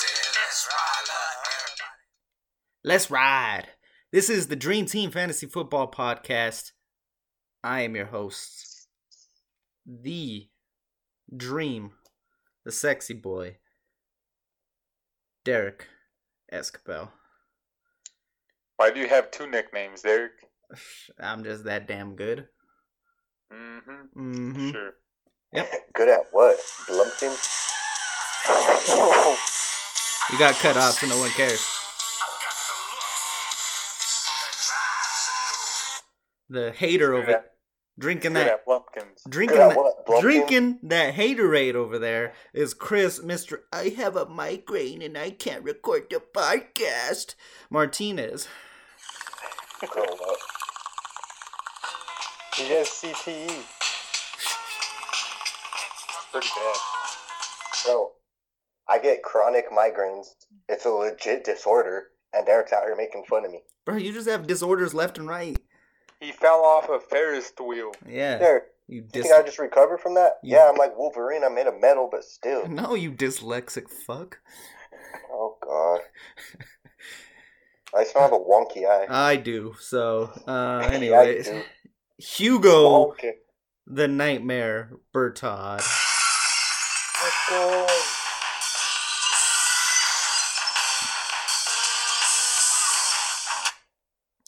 west. Let's ride. Let's ride. This is the Dream Team Fantasy Football Podcast. I am your host, the Dream, the sexy boy, Derek Escabel. Why do you have two nicknames, Derek? I'm just that damn good. Mm-hmm. Mm-hmm. Sure. Good at what? Blumpkin? You got cut off, so no one cares. The hater over drinking that drinking that, drinking that haterade over there is Chris, Mister. I have a migraine and I can't record the podcast. Martinez. He has CTE. Pretty bad. Bro, I get chronic migraines. It's a legit disorder, and Derek's out here making fun of me. Bro, you just have disorders left and right. He fell off a Ferris wheel. Yeah. Derek, You you think I just recovered from that? You- Yeah, I'm like Wolverine. I'm made of metal, but still. No, you dyslexic fuck. Oh, God. I still have a wonky eye. I do. So, uh, Yeah, anyways. Hugo, Wonky. the nightmare, Bertod. Let's go.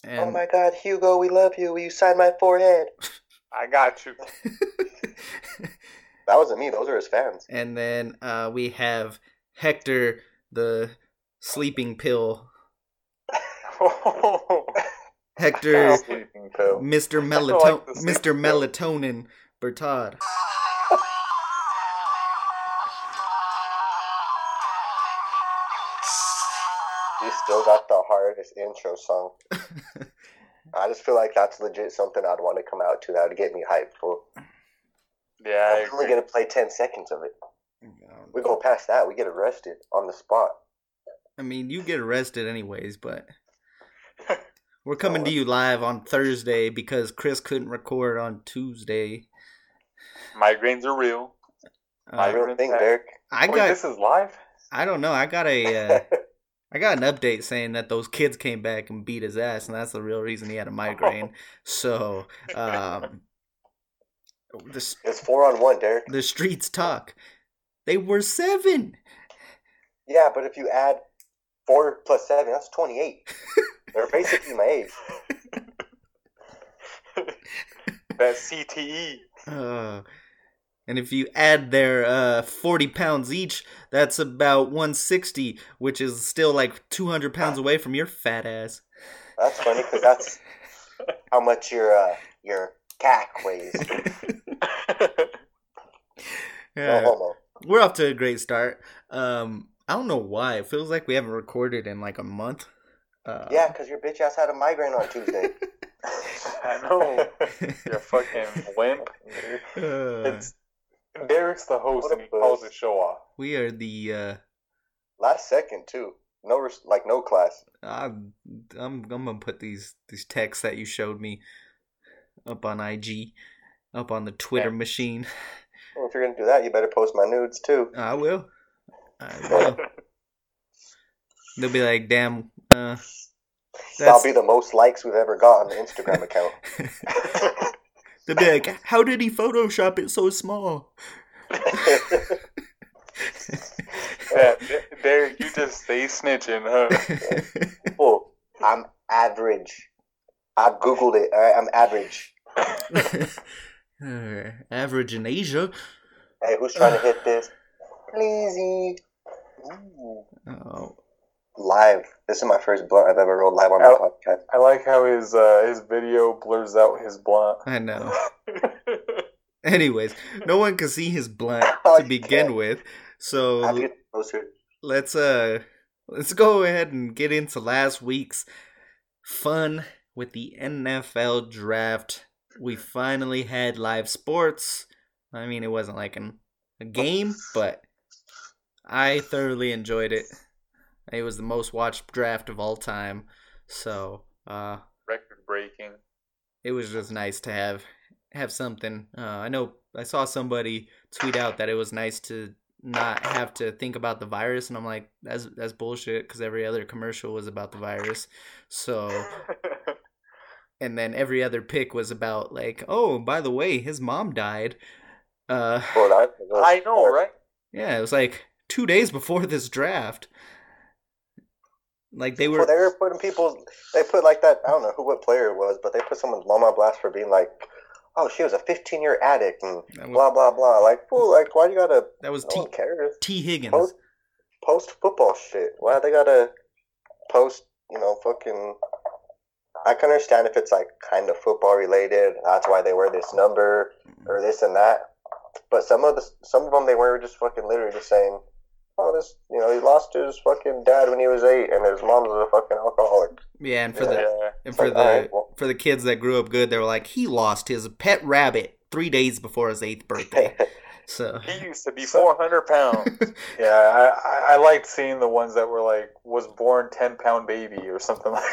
And Oh my God, Hugo, we love you. Will you sign my forehead? I got you. That wasn't me. Those are his fans. and then uh, we have Hector, the sleeping pill. Hector, Sleeping pill. Mr. I Melaton- like Mr. Melatonin, Bertod. You still got the hardest intro song. I just feel like that's legit something I'd want to come out to. That would get me hyped for. Yeah, I I'm only gonna play ten seconds of it. We go past that, we get arrested on the spot. I mean, you get arrested anyways, but we're coming to you live on Thursday because Chris couldn't record on Tuesday. Migraines are real. Uh, Real thing, Derek. I Wait, got, this is live? I don't know, I got a, uh, I got an update saying that those kids came back and beat his ass, and that's the real reason he had a migraine. So, um, the it's four on one, Derek. the streets talk. They were seven. Yeah, but if you add four plus seven, that's twenty-eight. They're basically my age. that's CTE. Uh, and if you add their uh, 40 pounds each, that's about 160, which is still like 200 pounds away from your fat ass. That's funny because that's how much your uh, your cack weighs. No Yeah, homo. we're off to a great start. Um, I don't know why. It feels like we haven't recorded in like a month. Uh, Yeah, because your bitch ass had a migraine on Tuesday. I know. You're a fucking wimp. uh, It's Derek's the host What a and he calls the show off. we are the. Uh, Last second too. No, res- like no class. I'm, I'm I'm gonna put these these texts that you showed me up on IG, up on the Twitter Yeah. machine. Well, if you're gonna do that, you better post my nudes too. I will. I will. They'll be like, damn. Uh, That'll be the most likes we've ever got on the Instagram account. they'll be like, how did he Photoshop it so small? Yeah, D- Derek, you just stay snitching, huh? oh, I'm average. I googled it. All right, I'm average. Uh, average in Asia. Hey, who's trying to hit this? Pleasey. Ooh. Oh, Live. This is my first blunt I've ever rolled live on my Oh. podcast. I like how his uh, his video blurs out his blunt. I know. Anyways, no one can see his blunt Oh, to begin can't. with, so have to get closer. let's uh let's go ahead and get into last week's fun with the NFL draft. We finally had live sports. I mean, it wasn't like an, a game, but I thoroughly enjoyed it. It was the most watched draft of all time. So, uh Record breaking. it was just nice to have have something. Uh, I know I saw somebody tweet out that it was nice to not have to think about the virus, and I'm like, that's that's bullshit because every other commercial was about the virus. So, and then every other pick was about like, oh, by the way, his mom died. Uh, Well, I know, right? yeah, it was like two days before this draft. Like they Well, were, they were putting people. They put like that. I don't know who what player it was, but they put someone's mom on blast for being like, "Oh, she was a 15 year addict," and was, blah blah blah. Like, fool, like, why you gotta? that was No T cares. Tee Higgins. Post post football shit. Why they gotta post? You know, fucking. I can understand if it's like kind of football related. That's why they wear this number or this and that. But some of the some of them they were just fucking literally just saying, "Oh, this you know he lost his fucking dad when he was eight, and his mom was a fucking alcoholic." Yeah, and for Yeah. the Yeah. and for Like, the alright, well- for the kids that grew up good, they were like, he lost his pet rabbit three days before his eighth birthday. So He used to be 400 pounds. yeah, I, I, I liked seeing the ones that were like, was born 10 pound baby or something like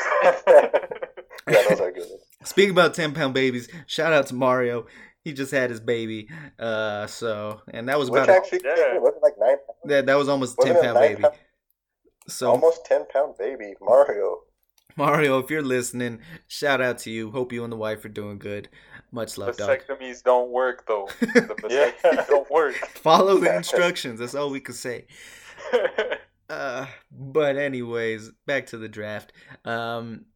that. yeah, those are good. speaking about ten pound babies, shout out to Mario. He just had his baby. Uh, so and that was Which about a, actually Yeah. wasn't like nine, that, that was almost wasn't ten pound baby. pound- So almost ten pound baby Mario. Mario, if you're listening, shout out to you. Hope you and the wife are doing good. Much love, dog. Vasectomies don't work though. The Yeah. vasectomies don't work. Follow the instructions. That's all we can say. Uh, but anyways, back to the draft. Um,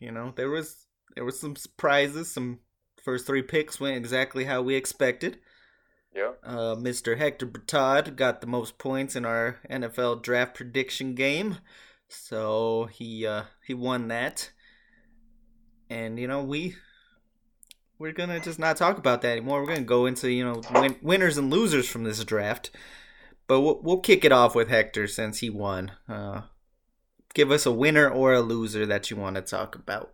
you know, there was there was some surprises. Some first three picks went exactly how we expected. yeah. Uh, Mr. Hector Bertad got the most points in our NFL draft prediction game, so he uh, he won that. And you know we we're gonna just not talk about that anymore. We're gonna go into you know win- winners and losers from this draft. But we'll, we'll kick it off with Hector since he won. Uh, give us a winner or a loser that you want to talk about.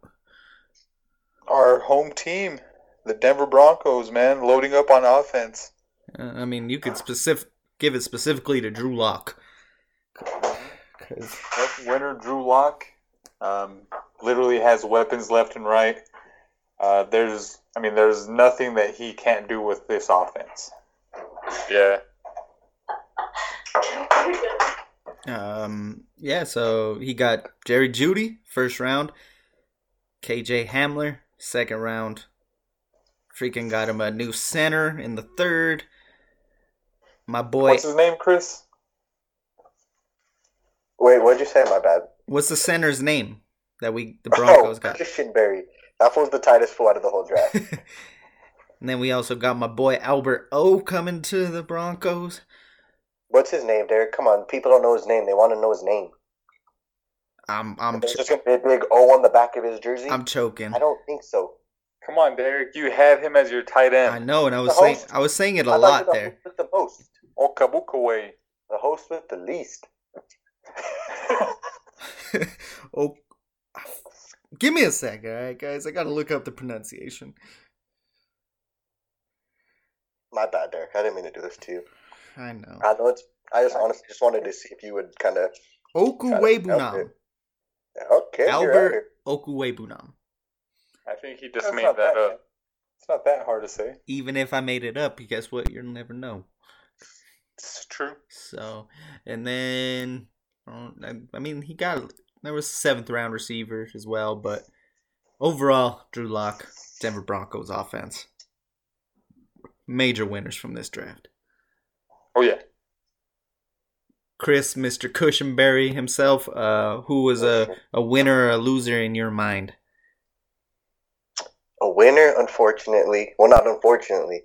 Our home team, the Denver Broncos, man, loading up on offense. Uh, I mean, you could specific give it specifically to Drew Lock. Yep, winner Drew Lock um, literally has weapons left and right. Uh, there's, I mean, there's nothing that he can't do with this offense. Yeah. Um, yeah, so he got Jerry Jeudy first round, KJ Hamler second round. Freaking got him a new center in the third. My boy, What's his name, Chris? Wait, what'd you say? My bad. what's the center's name that we the oh, Broncos oh, got? Cushenberry. That was the tightest fool out of the whole draft. and then we also got my boy Albert O coming to the Broncos. What's his name, Derek? Come on, people don't know his name. They want to know his name. I'm I'm There's ch- just gonna be a big O on the back of his jersey. I'm choking. I don't think so. Come on, Derek. You have him as your tight end. I know, and I was The saying host. I was saying it a I lot you the there. host with the most. Okabuka way. The host with the least. oh, give me a second, all right, guys. I gotta look up the pronunciation. My bad, Derek. I didn't mean to do this to you. I know. I know it's. I just honestly just wanted to see if you would kind of. Okwuegbunam. Okay, Albert Okwuegbunam. I think he just That's made not that up. It's not that hard to say. Even if I made it up, guess what? You'll never know. It's true. So, and then, I, I mean, he got there was seventh round receiver as well, but overall, Drew Lock, Denver Broncos offense, major winners from this draft. Oh yeah. Chris, Mr. Cushenberry himself, uh, who was a, a winner or a loser in your mind? A winner, unfortunately. Well, not unfortunately,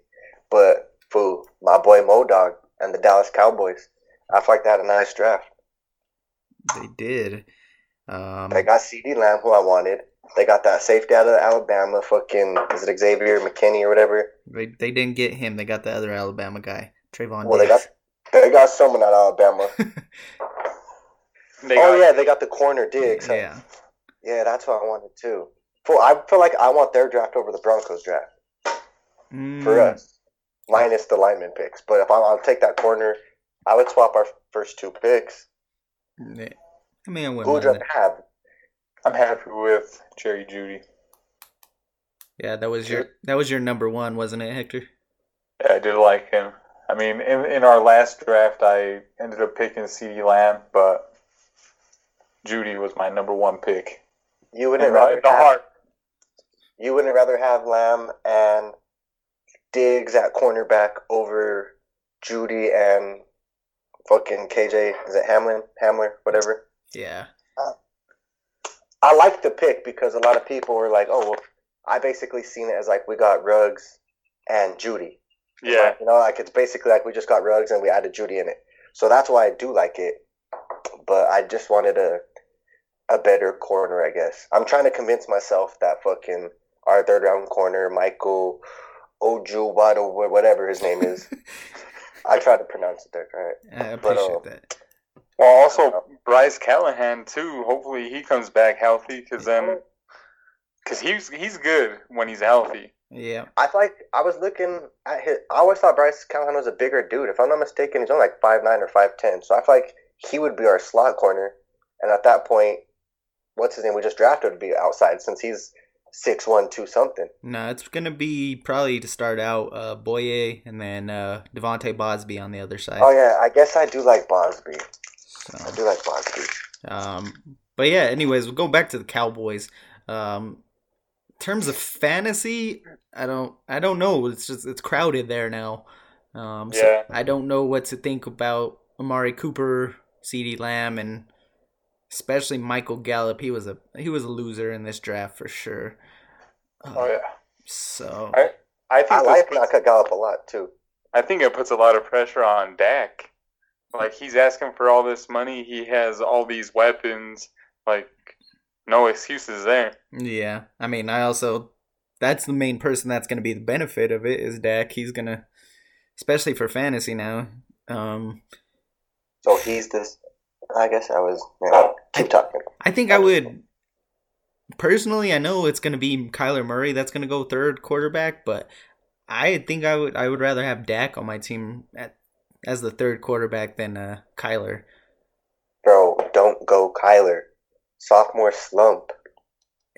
but for my boy Modog and the Dallas Cowboys. I feel like they had a nice draft. They did. Um, They got CeeDee Lamb, who I wanted. They got that safety out of Alabama, fucking is it Xavier McKinney or whatever? they, they didn't get him. They got the other Alabama guy, Trevon Well, they Diggs. got they got someone out of Alabama. They oh got- yeah, they got the corner Diggs. huh? yeah. yeah, that's what I wanted too. Full, I feel like I want their draft over the Broncos draft for Mm, us, minus the lineman picks. But if I, I'll take that corner, I would swap our first two picks. yeah. I mean, I wouldn't Who would mind you that. have? I'm happy with Jerry Jeudy. Yeah, that was your that was your number one, wasn't it, Hector? Yeah, I did like him. I mean, in in our last draft, I ended up picking CeeDee Lamb, but Jeudy was my number one pick. You wouldn't In the, rather in the have, heart. You wouldn't rather have Lamb and Diggs at cornerback over Jeudy and fucking KJ. Is it Hamlin? Hamler? Whatever. Yeah. Uh, I like the pick because a lot of people were like, "Oh, well, I basically seen it as like we got Ruggs and Jeudy." Yeah, You know, like it's basically like we just got Ruggs and we added Jeudy in it. So that's why I do like it. But I just wanted a a better corner, I guess. I'm trying to convince myself that fucking our third round corner, Michael Oju Waddle, whatever his name is. I try to pronounce it there, right? I But, appreciate uh, that. Well, also Bryce Callahan too. Hopefully he comes back healthy, because then, because he's he's good when he's healthy. Yeah. I feel like I was looking at his. I always thought Bryce Callahan was a bigger dude. If I'm not mistaken, he's only like five nine or five ten. So I feel like he would be our slot corner. And at that point, what's his name? We just drafted would be outside since he's six one two something. No, it's gonna be probably to start out uh Bouye and then uh De'Vante Bausby on the other side. Oh yeah, I guess I do like Bausby. I do like Bausby. um but yeah, anyways, we'll go back to the Cowboys. Um in terms of fantasy, I don't I don't know. It's just it's crowded there now. Um so Yeah. I don't know what to think about Amari Cooper, CeeDee Lamb and especially Michael Gallup. He was a he was a loser in this draft for sure. Uh, Oh yeah, So I I think I like Michael Gallup a lot too. I think it puts a lot of pressure on Dak. Like he's asking for all this money, he has all these weapons. Like no excuses there. Yeah, I mean, I also that's the main person that's going to be the benefit of it is Dak. He's gonna, especially for fantasy now. Um, So he's this. I guess I was. Yeah, keep talking. I think I would personally. I know it's going to be Kyler Murray that's going to go third quarterback, but I think I would I would rather have Dak on my team at, as the third quarterback than uh, Kyler. Bro, don't go Kyler. Sophomore slump.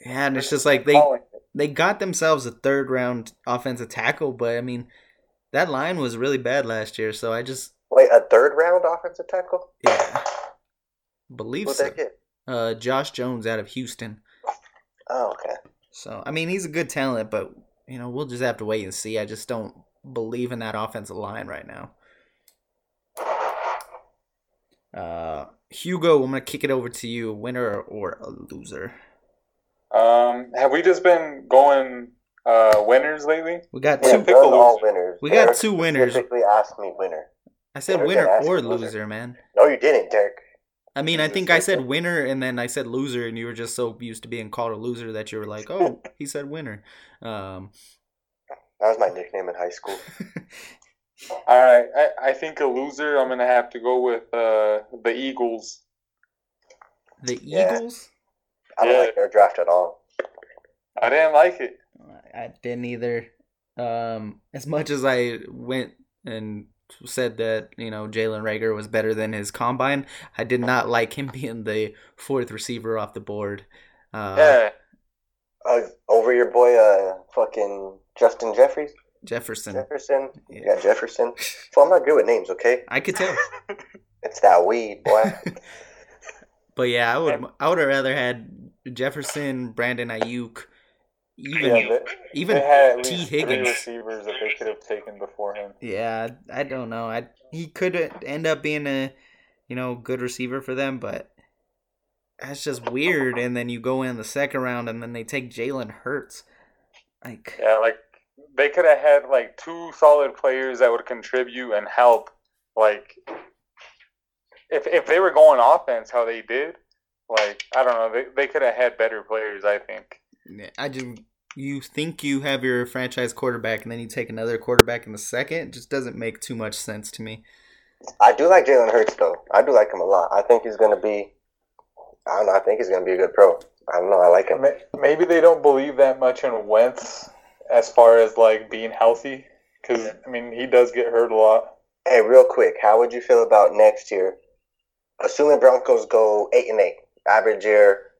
Yeah, and it's just like they they got themselves a third round offensive tackle, but I mean that line was really bad last year, so I just Wait, a third round offensive tackle? yeah believe Who'd so. they get? Uh, Josh Jones out of Houston. Oh, okay. So I mean he's a good talent, but you know we'll just have to wait and see. I just don't believe in that offensive line right now. Uh, Hugo, I'm gonna kick it over to you. Winner or a loser? Um, have we just been going uh winners lately? We got Yeah, two. pick those a are all loser. winners. We got two winners. Specifically asked me winner. I said Derek winner or loser. loser, man. No, you didn't, Derek. I mean, I think I said said winner and then I said loser, and you were just so used to being called a loser that you were like, "Oh, he said winner." Um, That was my nickname in high school. All right, I, I think a loser. I'm gonna have to go with uh the Eagles. the Yeah. Eagles. I don't Yeah. like their draft at all. I didn't like it. I didn't either. Um, as much as I went and said that you know Jalen Reagor was better than his combine, I did not like him being the fourth receiver off the board. Uh, yeah, Uh, over your boy, uh, fucking Justin Jeffries, Jefferson. Jefferson. Yeah. Yeah, Jefferson. So I'm not good with names, okay? I could tell. It's that weed, boy. but yeah, I would I would have rather had Jefferson, Brandon Aiyuk, even yeah. They, even they had at Tee Higgins. receivers that they could have taken before him. Yeah, I don't know. I he could end up being a you know good receiver for them, but that's just weird. And then you go in the second round, and then they take Jalen Hurts. Like, Yeah, like they could have had like two solid players that would contribute and help. Like if if they were going offense how they did, like I don't know, they they could have had better players. I think. I just you think you have your franchise quarterback, and then you take another quarterback in the second. It just doesn't make too much sense to me. I do like Jalen Hurts though. I do like him a lot. I think he's gonna be. I don't know. I think he's gonna be a good pro. I don't know. I like him. Maybe they don't believe that much in Wentz as far as like being healthy, because I mean he does get hurt a lot. Hey, real quick, how would you feel about next year? Assuming Broncos go eight and eight, average year,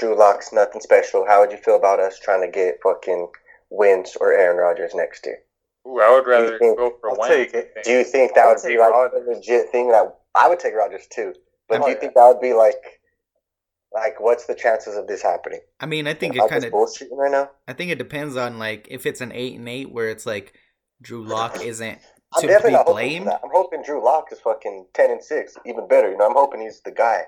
Drew Locks, nothing special. How would you feel about us trying to get fucking Wentz or Aaron Rodgers next year? Ooh, I would rather think- go for I'll Wentz. take it. Do you think that I would would be like Rodgers. a legit thing that I would take Rodgers too? But Oh, do you yeah. think that would be like, like what's the chances of this happening? I mean, I think Am it kind of. bullshitting right now. I think it depends on like if it's an eight and eight where it's like Drew Lock isn't I'm to definitely be not blamed. I'm hoping Drew Lock is fucking ten and six, even better. You know, I'm hoping he's the guy.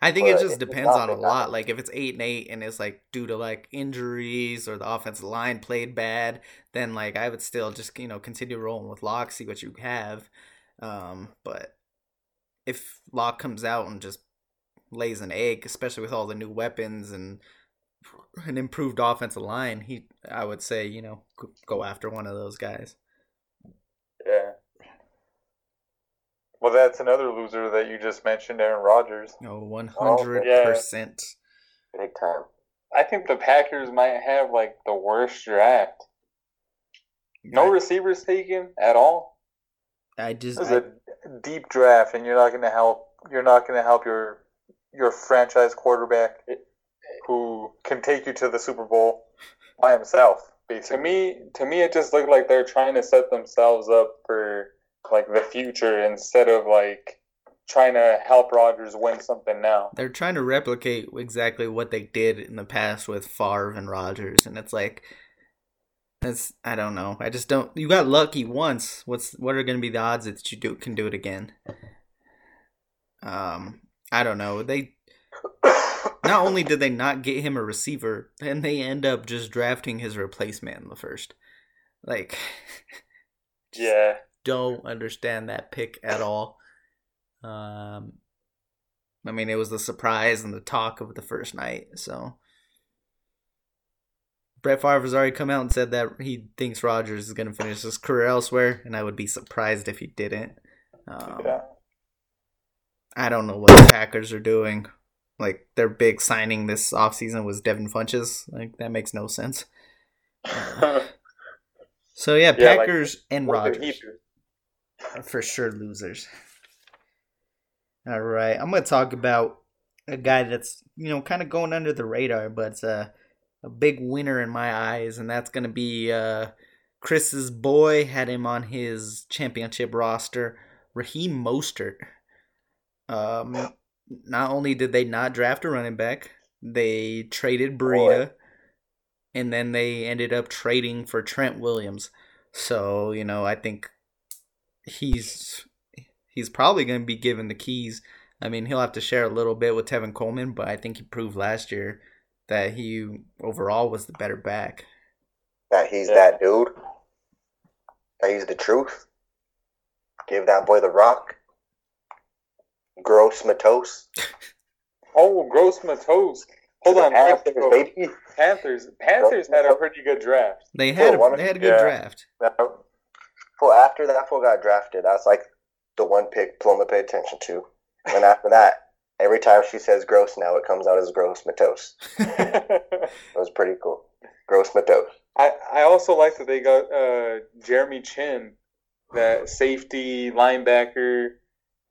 I think it just depends on a lot. Like if it's eight and eight and it's like due to like injuries or the offensive line played bad, then like I would still just you know continue rolling with Lock, see what you have. Um, but if Lock comes out and just lays an egg, especially with all the new weapons and an improved offensive line, he I would say you know go after one of those guys. Yeah. Well, that's another loser that you just mentioned, Aaron Rodgers. No, oh, one hundred percent, Big time. I think the Packers might have like the worst draft. No receivers taken at all. I just This is a deep draft, and you're not going to help. You're not going to help your your franchise quarterback, who can take you to the Super Bowl by himself. Basically, to me, to me, it just looked like they're trying to set themselves up for like the future instead of like trying to help Rodgers win something now. they're trying to replicate exactly what they did in the past with Favre and Rodgers, and it's like, it's I don't know. I just don't. You got lucky once. What's what are going to be the odds that you do can do it again? Um, I don't know. They not only did they not get him a receiver, and they end up just drafting his replacement in the first. Like, Yeah, don't understand that pick at all. Um, I mean, it was the surprise and the talk of the first night. So, Brett Favre has already come out and said that he thinks Rodgers is going to finish his career elsewhere, and I would be surprised if he didn't. Um, yeah. I don't know what the Packers are doing. Like their big signing this offseason was Devin Funchess. Like that makes no sense. Uh, so yeah, Yeah, like, Packers and did he Rodgers for sure losers. All right, I'm gonna talk about a guy that's you know kind of going under the radar, but it's a a big winner in my eyes, and that's gonna be uh, Chris's boy. Had him on his championship roster, Raheem Mostert. Um, not only did they not draft a running back, they traded Breida, and then they ended up trading for Trent Williams. So you know, I think he's he's probably going to be given the keys. I mean, he'll have to share a little bit with Tevin Coleman, but I think he proved last year that he overall was the better back. That he's Yeah. that dude. That he's the truth. Give that boy the rock. Gross Matos. Oh, Gross Matos. Hold on, Panthers, Panthers. baby. Panthers. Panthers had a pretty good draft. They had a, they had a good yeah. draft. That- Well, after that fool got drafted, I was like the one pick Pluma paid attention to. And after that, every time she says gross now, it comes out as gross Matos. It was pretty cool. Gross Matos. I I also like that they got uh, Jeremy Chinn, that safety linebacker.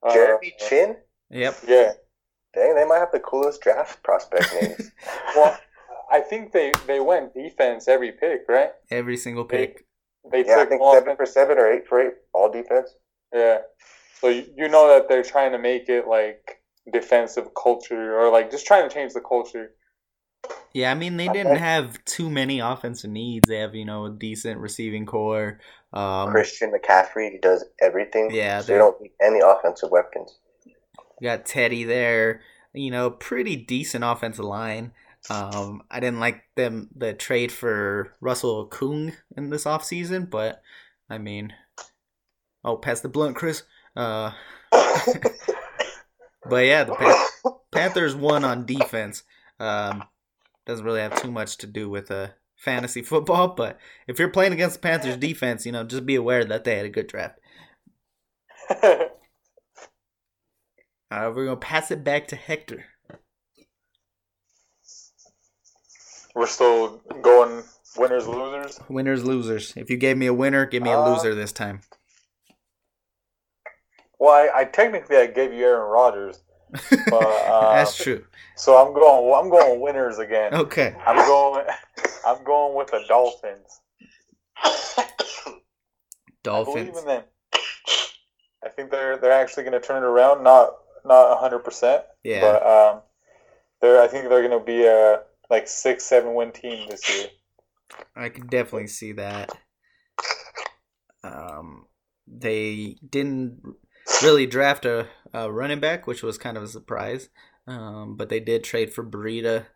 Uh, Jeremy Chinn? Yep. Yeah. Dang, they might have the coolest draft prospect names. Well, I think they they went defense every pick, right? Every single They- pick. They yeah, I took think all seven for seven or eight for eight, all defense. Yeah. So you, you know that they're trying to make it like defensive culture or like just trying to change the culture. Yeah, I mean they didn't have too many offensive needs. They have you know a decent receiving corps. Um, Christian McCaffrey, he does everything. Yeah, so they- don't need any offensive weapons. You got Teddy there. You know, pretty decent offensive line. Um, I didn't like them the trade for Russell Okung in this offseason, but I mean, oh, pass the blunt, Chris. Uh, but yeah, the Pan- Panthers won on defense. Um, doesn't really have too much to do with uh, fantasy football, but if you're playing against the Panthers defense, you know, just be aware that they had a good draft. Uh, we're gonna pass it back to Hector. We're still going winners losers. Winners, losers. If you gave me a winner, give me a Uh, loser this time. Well, I, I technically I gave you Aaron Rodgers, but uh, That's true. so I'm going I'm going winners again. Okay. I'm going I'm going with the Dolphins. I believe Dolphins. in them. I think they're they're actually going to turn it around. Not not hundred percent, Yeah. but um, they're I think they're going to be a like six seven win team this year. I can definitely see that. Um, they didn't really draft a, a running back, which was kind of a surprise. Um, but they did trade for Breida,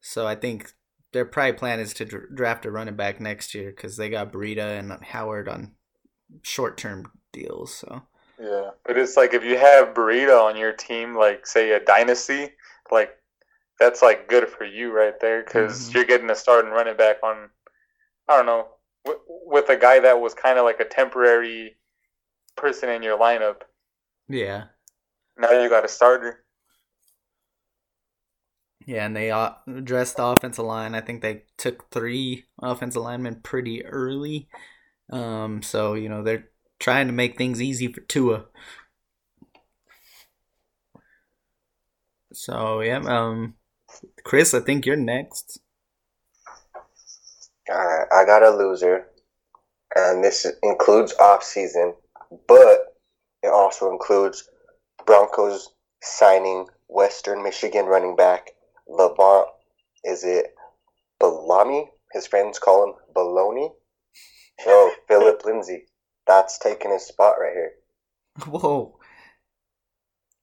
so I think their probably plan is to dr- draft a running back next year because they got Breida and Howard on short term deals. So Yeah, but it's like if you have Burrito on your team, like say a dynasty, like that's like good for you right there because Mhm. you're getting a starting running back on. I don't know with, with a guy that was kind of like a temporary person in your lineup. yeah, Now you got a starter. yeah, and they uh, addressed the offensive line. I think they took three offensive linemen pretty early. Um, so you know they're trying to make things easy for Tua. So yeah, um, Chris, I think you're next. Alright, I got a loser, and this includes off season, but it also includes Broncos signing Western Michigan running back LeVante. Is it Bellamy? His friends call him Baloney. Oh, Philip Lindsay. That's taking his spot right here. Whoa,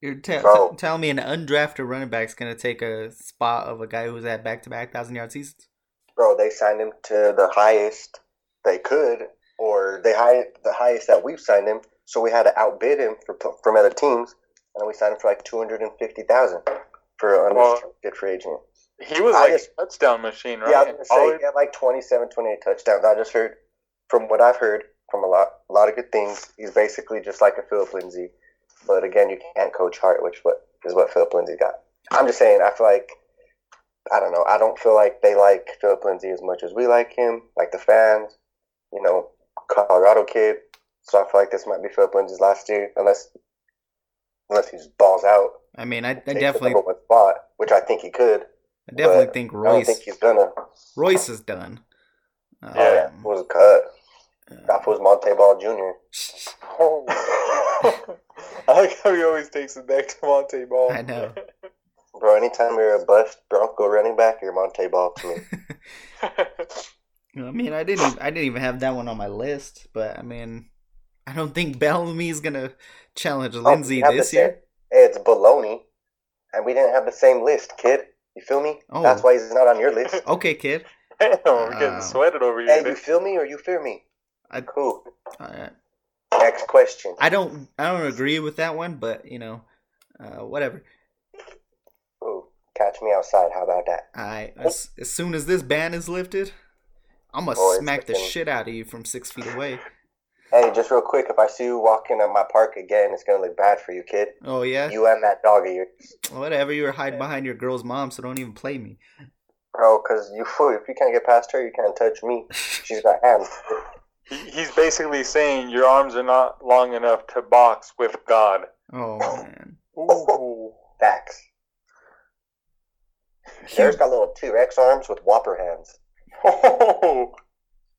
you're te- Bro. t- telling me an undrafted running back's gonna take a spot of a guy who's at back-to-back thousand yard seasons? Bro, they signed him to the highest they could, or they high the highest that we've signed him. So we had to outbid him for from other teams, and then we signed him for like two hundred and fifty thousand for an Well, unrestricted free agent. He was I like just- a touchdown machine, right? Yeah, I was gonna say college? he had like 27, 28 touchdowns. I just heard from what I've heard from a lot, a lot of good things. He's basically just like a Philip Lindsay, but again, you can't coach heart, which what is what Philip Lindsay got. I'm just saying, I feel like I don't know. I don't feel like they like Philip Lindsay as much as we like him, like the fans. You know, Colorado kid. So I feel like this might be Philip Lindsay's last year, unless unless he's balls out. I mean, I, I definitely, one spot, which I think he could. I definitely think I don't Royce, think he's gonna. Royce is done. Um, yeah, it was cut. That was Montee Ball Jr. Oh. I like how he always takes it back to Montee Ball. I know. Bro, anytime you're a bust Bronco running back, you're Montee Ball to me. I mean, I didn't. I didn't even have that one on my list, but I mean, I don't think Bellamy is gonna challenge Oh, Lindsay we have the this year. Hey, it's baloney, and we didn't have the same list, kid. You feel me? Oh. That's why he's not on your list. Okay, kid. Damn, we're getting Uh, sweated over hey, here. you feel me or you fear me? I- Cool. Uh, Next question. I don't. I don't agree with that one, but you know, uh, whatever. Ooh, catch me outside. How about that? I as, as soon as this ban is lifted, I'm gonna smack the shit out of you from six feet away. Hey, just real quick, if I see you walking at my park again, it's gonna look bad for you, kid. Oh yeah, You and that dog of yours, whatever. You were hiding behind your girl's mom, so don't even play me. bro. Cause you fool. If you can't get past her, you can't touch me. She's got hands. He- He's basically saying your arms are not long enough to box with God. Oh man. Ooh. Facts. There's got little T Rex arms with whopper hands. Oh,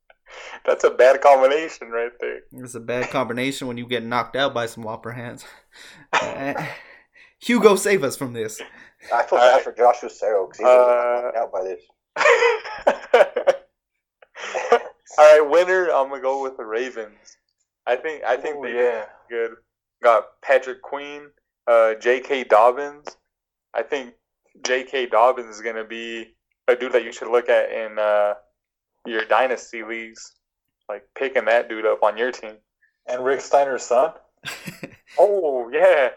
that's a bad combination right there. It's a bad combination when you get knocked out by some whopper hands. Uh, Hugo, save us from this. I feel Alright. bad for Josh Lucero because he's Uh, knocked out by this. All right, winner. I'm gonna go with the Ravens. I think I think Oh, they yeah. good. Got Patrick Queen, uh, J.K. Dobbins. I think J.K. Dobbins is gonna be a dude that you should look at in uh, your dynasty leagues, like picking that dude up on your team. And Rick Steiner's son. Oh yeah.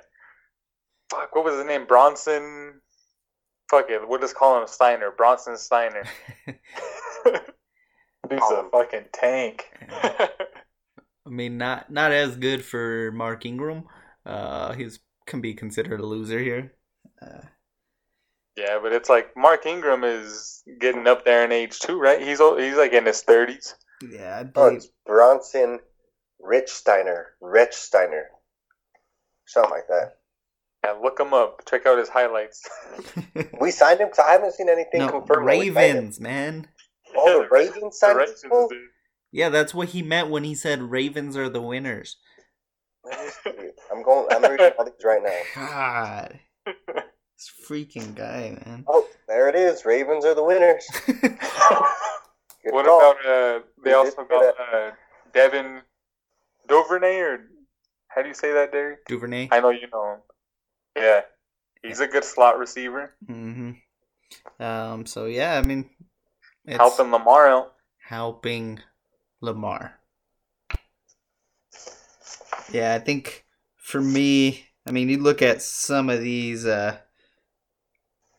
Fuck, what was his name? Bronson. Fuck it, we'll just call him Steiner. Bronson Steiner. Dude's a fucking tank. I mean, not not as good for Mark Ingram. Uh, he's can be considered a loser here. Uh, yeah, but it's like Mark Ingram is getting up there in age too, right? He's o- he's like in his thirties. yeah, I Oh, it's Bronson Rechsteiner. Rich Steiner. Something like that. Yeah, look him up. Check out his highlights. We signed him because I haven't seen anything no, confirmed. that we him. Ravens, man. Oh, the Ravens The signed Ravens, him? dude. Yeah, that's what he meant when he said Ravens are the winners. I'm going. I'm reading all these right now. God, this freaking guy, man. Oh, there it is. Ravens are the winners. What call. about uh? They We also got uh, Devin Duvernay, or how do you say that, Derek? Duvernay. I know you know him. Yeah, he's a good slot receiver, hmm Um. So yeah, I mean, it's helping Lamar out. helping Lamar. Yeah, I think for me, I mean, you look at some of these uh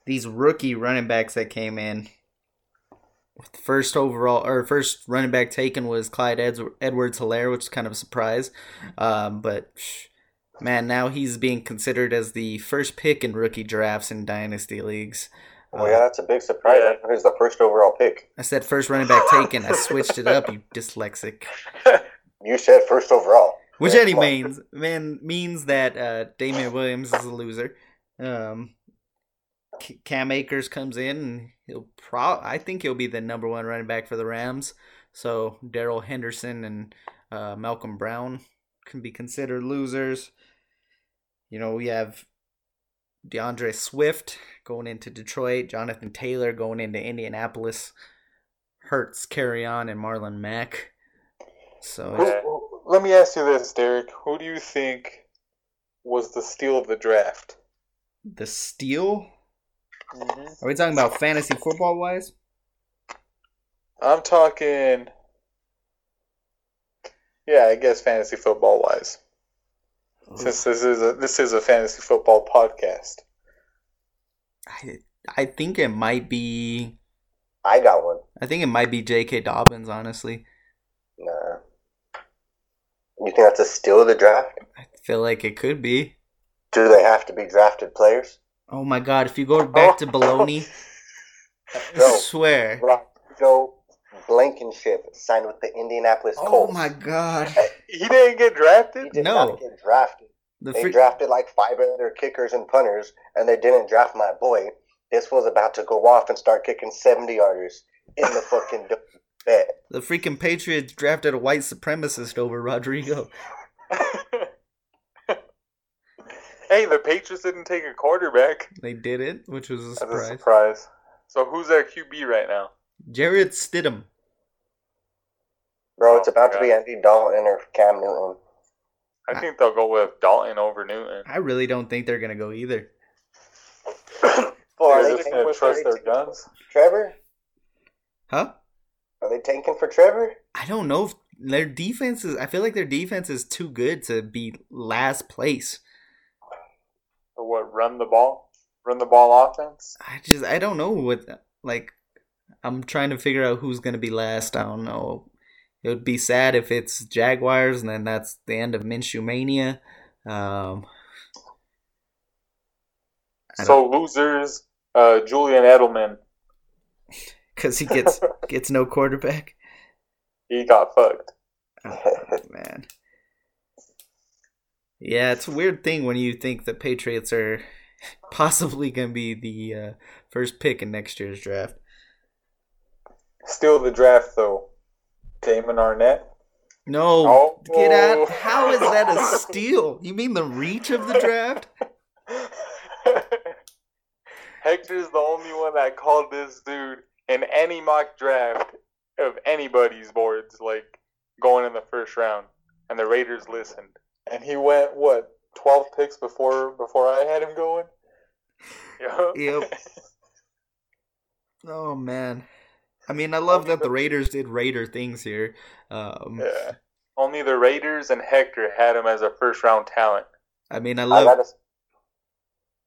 these rookie running backs that came in. First overall or first running back taken was Clyde Eds- Edwards Hilaire, which is kind of a surprise. Um, but man, now he's being considered as the first pick in rookie drafts in dynasty leagues. Oh yeah, that's a big surprise. Yeah. Who's the first overall pick? I said first running back taken. I switched it up, you dyslexic. You said first overall. Which Yeah, any means man means that uh, Damien Williams is a loser. Um, Cam Akers comes in and he'll pro. I think he'll be the number one running back for the Rams. So Darrell Henderson and uh, Malcolm Brown can be considered losers. You know we have D'Andre Swift going into Detroit, Jonathan Taylor going into Indianapolis, Hertz, Carry On, and Marlon Mack. So Who, let me ask you this, Derek. Who do you think was the steal of the draft? the steal. Mm-hmm. Are we talking about fantasy football wise? I'm talking. Yeah, I guess fantasy football wise. Since this is a this is a fantasy football podcast. I I think it might be I got one. I think it might be J.K. Dobbins. Honestly, Nah. You think that's a steal of the draft? I feel like it could be. Do they have to be drafted players? Oh my God! If you go back to Baloney, I No. swear. Blankenship signed with the Indianapolis oh Colts. Oh my God! He didn't get drafted. He did No. not get drafted. The They fr- drafted like five other kickers and punters, and they didn't draft my boy. This was about to go off and start kicking 70 yarders in the fucking bed. the freaking Patriots drafted a white supremacist over Rodrigo. hey, the Patriots didn't take a quarterback. They did it, which was a That's a surprise. surprise. So who's their QB right now? Jarrett Stidham. Bro, it's Oh, about to be Andy Dalton or Cam Newton. I think they'll go with Dalton over Newton. I really don't think they're gonna go either. Oh, are They're just gonna for- trust their guns. Trevor? Huh? Are they tanking for Trevor? I don't know if their defense is. I feel like their defense is too good to be last place. Or what? Run the ball, run the ball offense. I just I don't know what like. I'm trying to figure out who's gonna be last. I don't know. It would be sad if it's Jaguars, and then that's the end of Minshew mania. Um, So losers, uh, Julian Edelman, because he gets gets no quarterback. he got fucked. Oh, man. Yeah, it's a weird thing when you think the Patriots are possibly going to be the uh, first pick in next year's draft. Still the draft though. Damon Arnette. No, Oh. get out. Oh. How is that a steal? You mean the reach of the draft? Hector's the only one that called this dude in any mock draft of anybody's boards, like going in the first round, and the Raiders listened. And he went what twelve picks before before I had him going. Yeah. Yep. Oh, man. I mean, I love that the Raiders did Raider things here. Um, Yeah. Only the Raiders and Hector had him as a first round talent. I mean, I I love. gotta,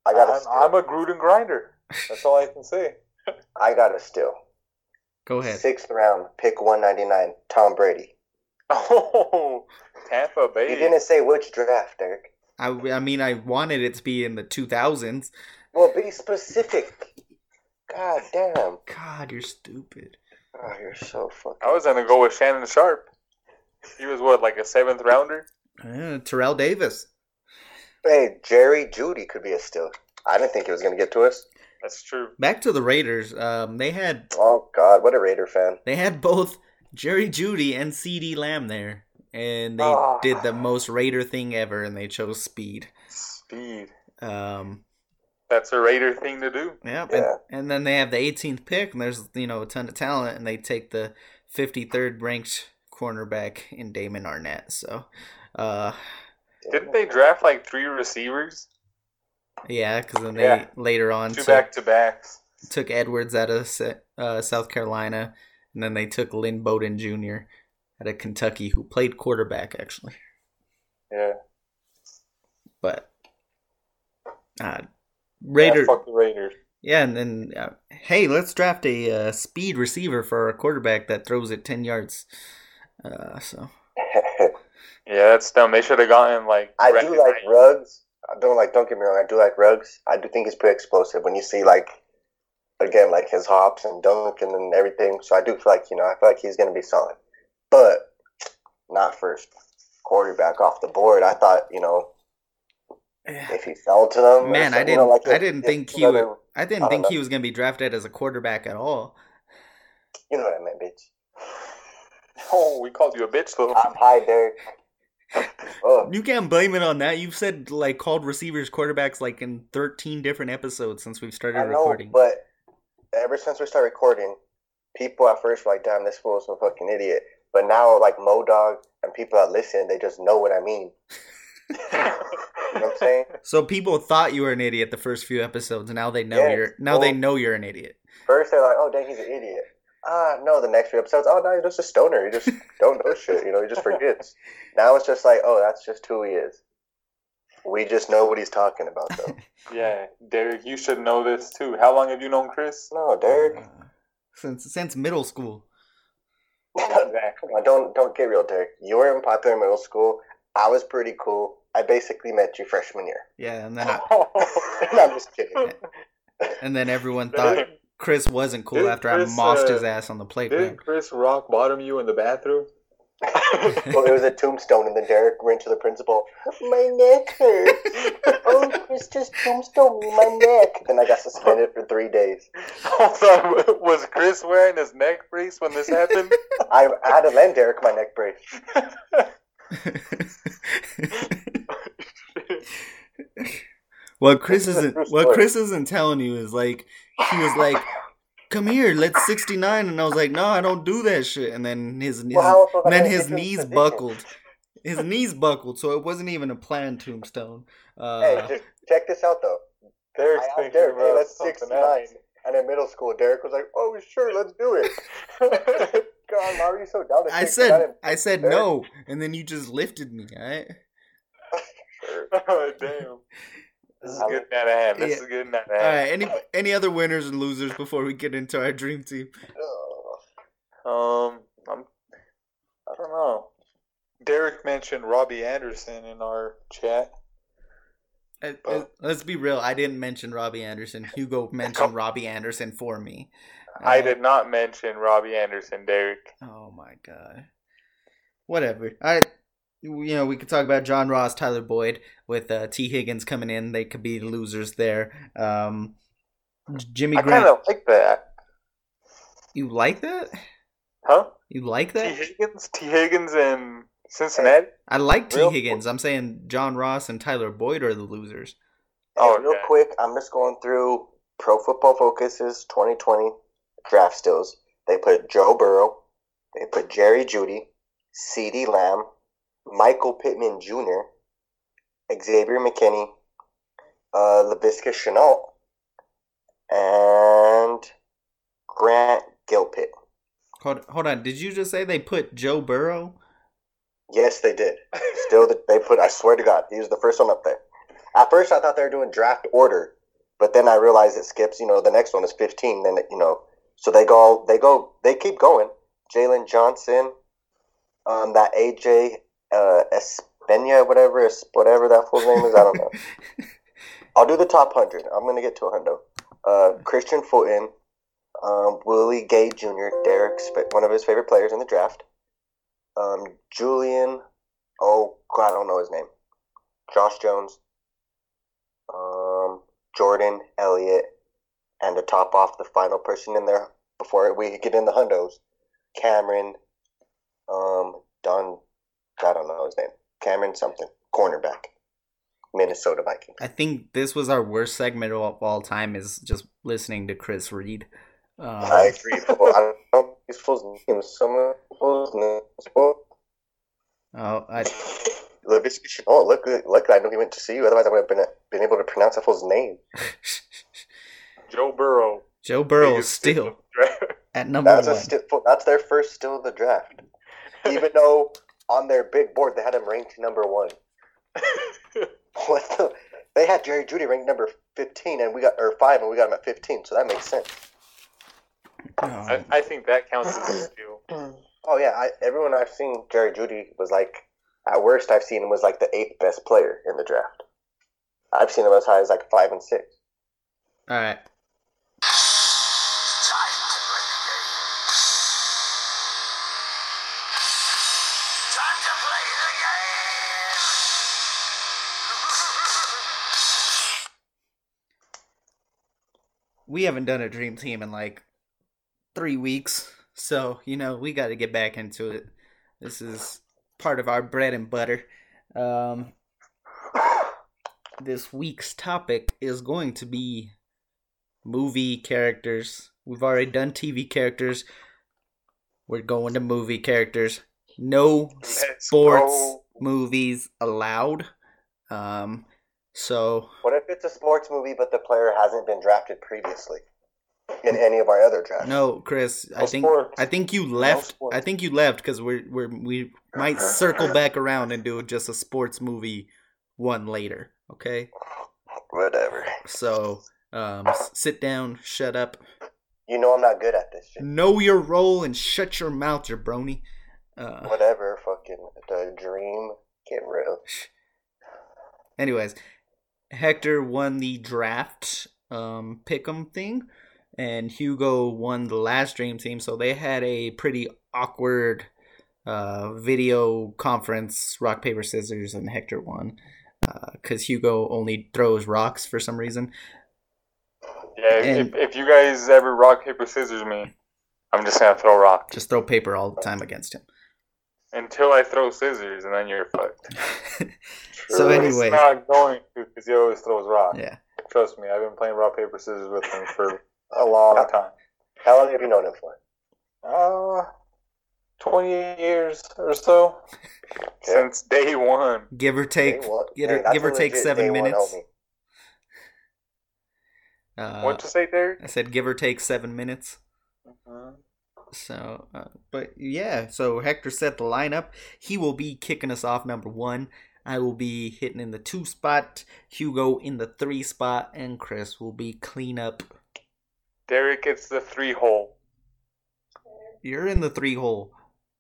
I gotta, I'm. I'm a Gruden grinder. That's all I can say. I gotta steal. Go ahead. Sixth round, pick 199, Tom Brady. Oh, Tampa Bay. You didn't say which draft, Derek. I, I mean, I wanted it to be in the 2000s. Well, be specific. God damn. God, you're stupid. Oh, you're so fucking. I was gonna go with Shannon Sharpe. He was what, like a seventh rounder? Uh, Terrell Davis. Hey, Jerry Jeudy could be a steal. I didn't think he was gonna get to us. That's true. Back to the Raiders. Um, they had Oh God, what a Raider fan. they had both Jerry Jeudy and CeeDee Lamb there, and they Ah. did the most Raider thing ever, and they chose speed. Speed. Um, That's a Raider thing to do. Yep. Yeah. And, and then they have the 18th pick, and there's you know a ton of talent, and they take the 53rd ranked cornerback in Damon Arnette. So, uh, Didn't they draft like three receivers? yeah, because then they Yeah. later on Two took, back to backs. took Edwards out of uh, South Carolina, and then they took Lynn Bowden Jr. out of Kentucky, who played quarterback actually, Yeah. but. Uh, Yeah, fuck the Raiders. Yeah, and then uh, hey, let's draft a uh, speed receiver for a quarterback that throws it ten yards. Uh, so Yeah, that's dumb. They should have gotten like. I do like Knight. Ruggs. I don't like. Don't get me wrong. I do like Ruggs. I do think he's pretty explosive when you see like, again, like his hops and dunk and then everything. So I do feel like you know I feel like he's gonna be solid, but not first quarterback off the board. I thought you know Eh. if he fell to them. man, I didn't, you know, like I didn't think he would. I I didn't don't think know. he was gonna be drafted as a quarterback at all. You know what I meant, bitch. Oh, we called you a bitch, though. Top high, Derek. Oh, You can't blame it on that. You've said like called receivers quarterbacks like in thirteen different episodes since we've started I know, recording. but ever since we started recording, people at first were like, "Damn, this fool's a fucking idiot." But now, like Modog and people that listen, they just know what I mean. You know what I'm saying? So people thought you were an idiot the first few episodes, and now they know Yes, you're now they know you're an idiot. First, they're like, "Oh, dang, he's an idiot." Ah, no. The next few episodes, oh no, he's just a stoner. He just don't know shit. You know, he just forgets. Now it's just like, oh, that's just who he is. We just know what he's talking about, though. yeah, Derek, you should know this too. How long have you known Chris? no, Derek. Uh, since since middle school. Exactly. Don't don't get real, Derek. You were in popular middle school. I was pretty cool. I basically met you freshman year. Yeah, and then I, no, I'm just kidding. and then everyone thought Chris wasn't cool Didn't after I Chris, mossed uh, his ass on the playground. Didn't Chris rock bottom you in the bathroom? well, it was a tombstone, and then Derek ran to the principal. My neck hurts. Oh, Chris just tombstone me my neck. Then I got suspended for three days. Hold on, was Chris wearing his neck brace when this happened? I, I had to lend Derek my neck brace. what Chris This is a isn't true what. Chris isn't telling you is like he was like, "Come here, let's 69," and I was like, "No, I don't do that shit." And then his, his Well, how else was I and then his get you in knees position? buckled. His knees buckled, so it wasn't even a planned tombstone. Uh, hey, just check this out though. Derek's I thinking Derek, hey, about let's 69. else. And in middle school, Derek was like, "Oh, sure, let's do it." God, why are you so down? I said I said no, and then you just lifted me. All right. oh, damn. This is I'm- getting out of. This Yeah. is getting out of All hand. right. Any any other winners and losers before we get into our dream team? Um, I'm, I don't know. Derek mentioned Robbie Anderson in our chat. Uh, Oh. uh, Let's be real. I didn't mention Robbie Anderson. Hugo mentioned Robbie Anderson for me. I did not mention Robbie Anderson, Derek. Oh my god. Whatever. I, you know, we could talk about John Ross, Tyler Boyd, with uh, Tee Higgins coming in. They could be the losers there. Um, Jimmy I Grant. kind of like that. You like that? Huh? You like that? Tee Higgins? Tee Higgins and Cincinnati? I like T. Real Higgins. I'm saying John Ross and Tyler Boyd are the losers. Hey, Oh, real quick, I'm just going through Pro Football Focus's 2020 draft stills. They put Joe Burrow, they put Jerry Jeudy, CeeDee Lamb, Michael Pittman Jr., Xavier McKinney, uh, Laviska Shenault, and Grant Delpit. Hold, hold on. Did you just say they put Joe Burrow? Yes, they did. Still, they put. I swear to God, he was the first one up there. At first, I thought they were doing draft order, but then I realized it skips. You know, the next one is fifteen. Then you know, so they go, they go, they keep going. Jalen Johnson, um, that AJ uh, Epenesa, whatever, whatever that fool's name is. I don't know. I'll do the top hundred. I'm gonna get to a hundo. Uh, Kristian Fulton, um, Willie Gay Jr., Derek's one of his favorite players in the draft. Um, Julian, oh God, I don't know his name. Josh Jones, um, Jordan Elliott, and to top off the final person in there before we get in the hundos, Cameron um, Don, I don't know his name, Cameron something, cornerback, Minnesota Vikings. I think this was our worst segment of all time is just listening to Chris Reed. Um, I agree. I don't know these fools' names. Some fools' names. Oh, I, Laviska Shenault. Look, look, I know he went to see you. Otherwise, I would have been been able to pronounce that fool's name. Joe Burrow. Joe Burrow biggest still steal of the draft. at number That's a one. sti- That's their first steal of the draft. Even though on their big board they had him ranked number one. What the? They had Jerry Jeudy ranked number fifteen, and we got or five, and we got him at fifteen. So that makes sense. Oh, I, I think that counts as a steal. Oh yeah, I, everyone I've seen Jerry Jeudy was like, at worst I've seen him was like the eighth best player in the draft. I've seen him as high as like five and six. all right. We haven't done a dream team in like three weeks. So you know we got to get back into it. This is part of our bread and butter. Um this week's topic is going to be movie characters. We've already done tv characters. We're going to movie characters. No Let's sports go. movies allowed. Um so What if it's a sports movie but the player hasn't been drafted previously in any of our other drafts? No, Chris, I think sports. I think you left. sports. I think you left because we're we're we might circle back around and do just a sports movie one later. Okay, Whatever. so um, sit down, shut up, You know I'm not good at this shit. know your role, and shut your mouth, jabroni. Uh, Whatever. Fucking the dream. Get real. anyways, Hector won the draft um, pick'em thing, and Hugo won the last dream team. So they had a pretty awkward uh, video conference, rock paper scissors, and Hector won because Hugo only throws rocks for some reason. Yeah, if, And- if, if you guys ever rock paper scissors me, I'm just gonna throw rock Just throw paper all the time against him. Until I throw scissors, and then you're fucked. so anyway. He's anyway, not going to because he always throws rock. yeah. Trust me, I've been playing rock paper scissors with him for a long time. How long have you known him for? Uh, 28 years or so since day one. Give or take, one? give Hey, or, give or take seven minutes. Uh, What'd you say, Derek? I said give or take seven minutes. Mhm. So, uh, but yeah, so Hector set the lineup. He will be kicking us off number one. I will be hitting in the two spot, Hugo in the three spot, and Chris will be clean up. Derek gets the three hole. You're in the three hole.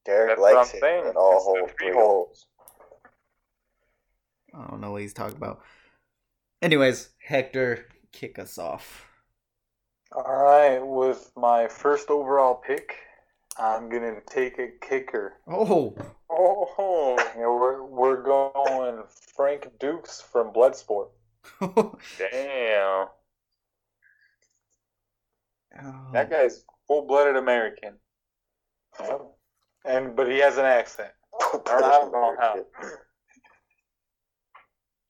Derek That's what likes I'm it. saying. in all It's the holes, three three holes. holes. I don't know what he's talking about. Anyways, Hector, kick us off. All right, with my first overall pick, I'm gonna take a kicker. Oh, Oh, yeah, we're we're going Frank Dux from Bloodsport. Damn, oh. that guy's full-blooded American. And but he has an accent. Or I don't know how.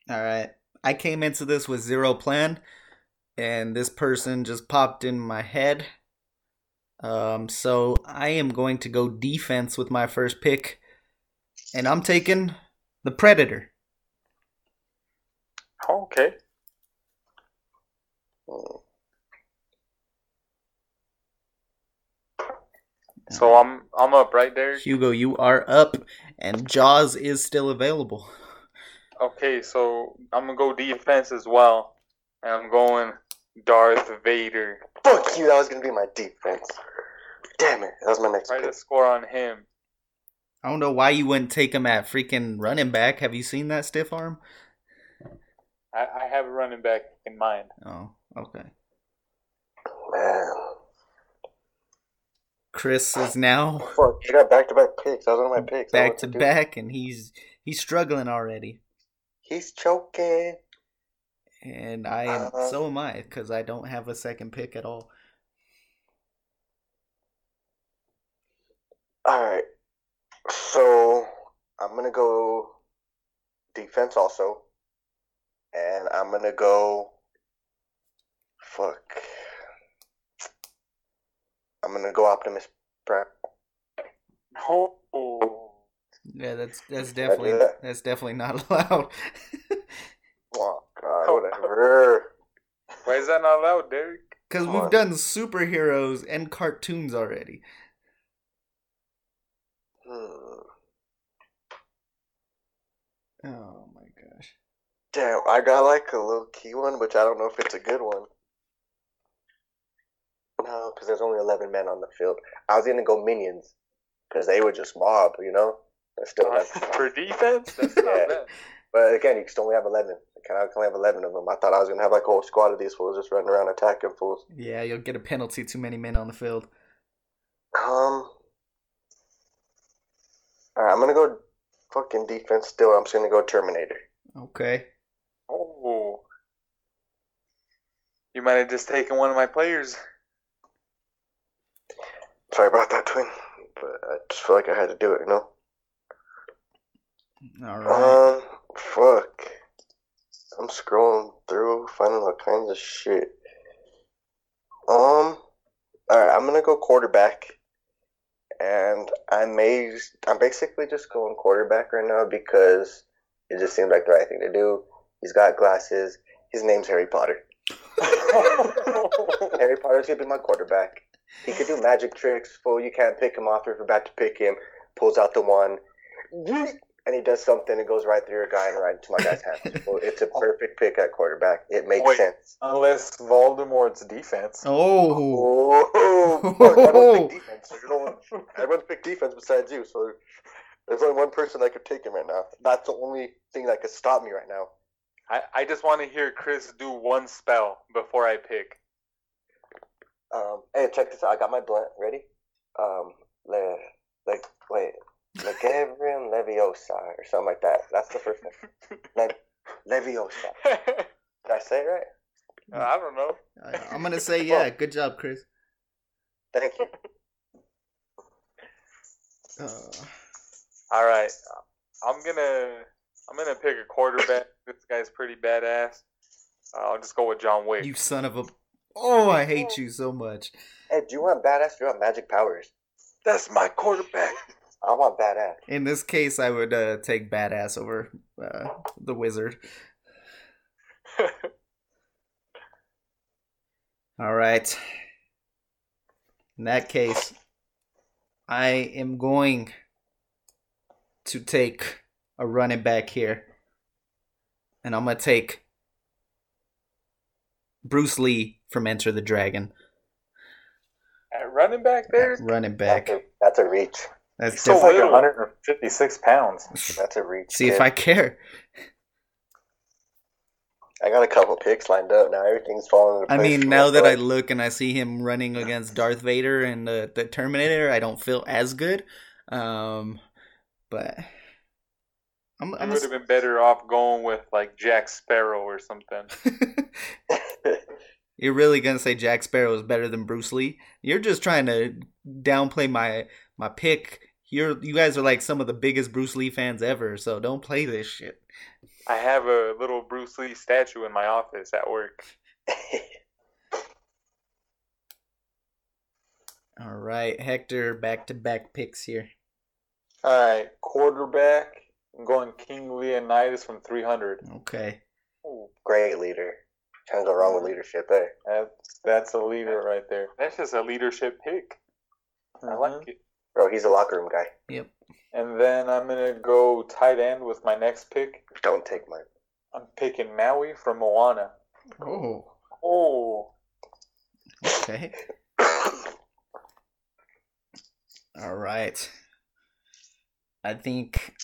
All right. I came into this with zero plan, and this person just popped in my head. Um, so I am going to go defense with my first pick, and I'm taking the Predator. Okay. So I'm I'm up right there. Hugo, you are up, and Jaws is still available. Okay, so I'm gonna go defense as well, and I'm going Darth Vader. Fuck you, that was gonna be my defense. Damn it, that was my next Try to score on him. I don't know why you wouldn't take him at freaking running back. Have you seen that stiff arm? I, I have a running back in mind. Oh, okay. Man. Chris is now Fuck, you got back to back picks. That was one of my picks. I don't back what to do. back, and he's he's struggling already. He's choking. And I am, Uh, so am I, because I don't have a second pick at all. Alright. So I'm gonna go defense also, and I'm gonna go. Fuck. I'm gonna go Optimus Prime. Oh, Yeah, that's that's definitely that? that's definitely not allowed. Oh God, whatever. why is that not allowed, Derek? Because we've on. done superheroes and cartoons already. Hmm. Oh my gosh. Damn, I got like a little key one, which I don't know if it's a good one. No, because there's only 11 men on the field. I was gonna go minions, because they would just mob, you know? That's still not. For defense, that's Yeah. not bad. But again, you can only have 11. Can I can only have 11 of them? I thought I was gonna have like a whole squad of these fools just running around attacking fools. Yeah, you'll get a penalty. Too many men on the field. Um. Alright, I'm gonna go fucking defense still. I'm just gonna go Terminator. Okay. Oh, you might have just taken one of my players. Sorry about that, twin. But I just feel like I had to do it, you know? All right. Um, fuck. I'm scrolling through, finding all kinds of shit. Um, alright, I'm gonna go quarterback. And I may, I'm basically just going quarterback right now because it just seemed like the right thing to do. He's got glasses. His name's Harry Potter. Harry Potter's gonna be my quarterback. He could do magic tricks. Fool, you can't pick him off if you're about to pick him. Pulls out the one, and he does something. It goes right through your guy and right into my guy's hands. Well, it's a perfect pick at quarterback. It makes Wait. sense. Unless Voldemort's defense. Oh. Oh, fuck, everyone's pick defense. You everyone's pick defense besides you. So there's only one person that could take him right now. That's the only thing that could stop me right now. I, I just want to hear Chris do one spell before I pick. Um, hey, check this out. I got my blunt ready. Um, le, like, wait, Legavrium Leviosa or something like that. That's the first one. Le, Leviosa. Did I say it right? I don't know. I- I'm gonna say yeah. Good job, Chris. Thank you. Uh, All right, I'm gonna I'm gonna pick a quarterback. this guy's pretty badass. Uh, I'll just go with John Wick. you son of a. Oh, I hate you so much. Hey, do you want badass? Do you want magic powers? That's my quarterback. I want badass. In this case, I would uh, take badass over uh, the wizard. All right. In that case, I am going to take a running back here. And I'm going to take Bruce Lee from Enter the Dragon. At running back there, Running back. That's a, that's a reach. That's so like 156 pounds. That's a reach. See if. I care. I got a couple picks lined up now. Everything's falling into I mean, now me, that I look and I see him running against Darth Vader and the, the Terminator, I don't feel as good. Um, but I'm, I I'm would have been better off going with like Jack Sparrow or something. You're really gonna say Jack Sparrow is better than Bruce Lee? You're just trying to downplay my my pick. You're you guys are like some of the biggest Bruce Lee fans ever, so don't play this shit. I have a little Bruce Lee statue in my office at work. All right, Hector, back to back picks here. All right, quarterback. I'm going King Leonidas from 300. Okay, Ooh, Great leader. Can't go wrong with leadership there. that's that's a leader right there. That's just a leadership pick. I like mm-hmm. it. Bro, he's a locker room guy. Yep. And then I'm gonna go tight end with my next pick. Don't take mine. I'm picking Maui from Moana. oh, Oh, okay, all right. I think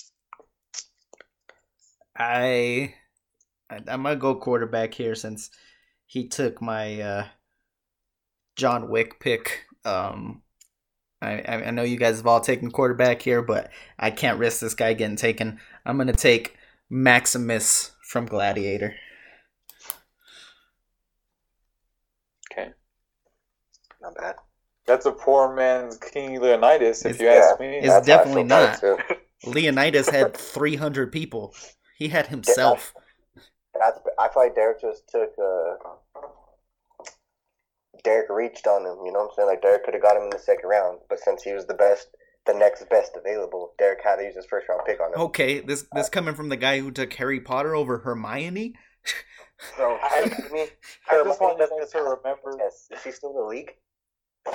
I, I I'm gonna go quarterback here since he took my uh, John Wick pick. Um, I I I know you guys have all taken quarterback here, but I can't risk this guy getting taken. I'm gonna take Maximus from Gladiator. okay. Not bad. That's a poor man's King Leonidas, if It's- you ask me. it's That's definitely not. Leonidas had 300 people. He had himself. That's, I feel like Derek just took. Uh, Derek reached on him. You know what I'm saying? Like Derek could have got him in the second round, but since he was the best, the next best available, Derek had to use his first round pick on him. Okay, this this uh, coming from the guy who took Harry Potter over Hermione. So I- I, mean, I just want you guys to remember. Yes, is she still in the league?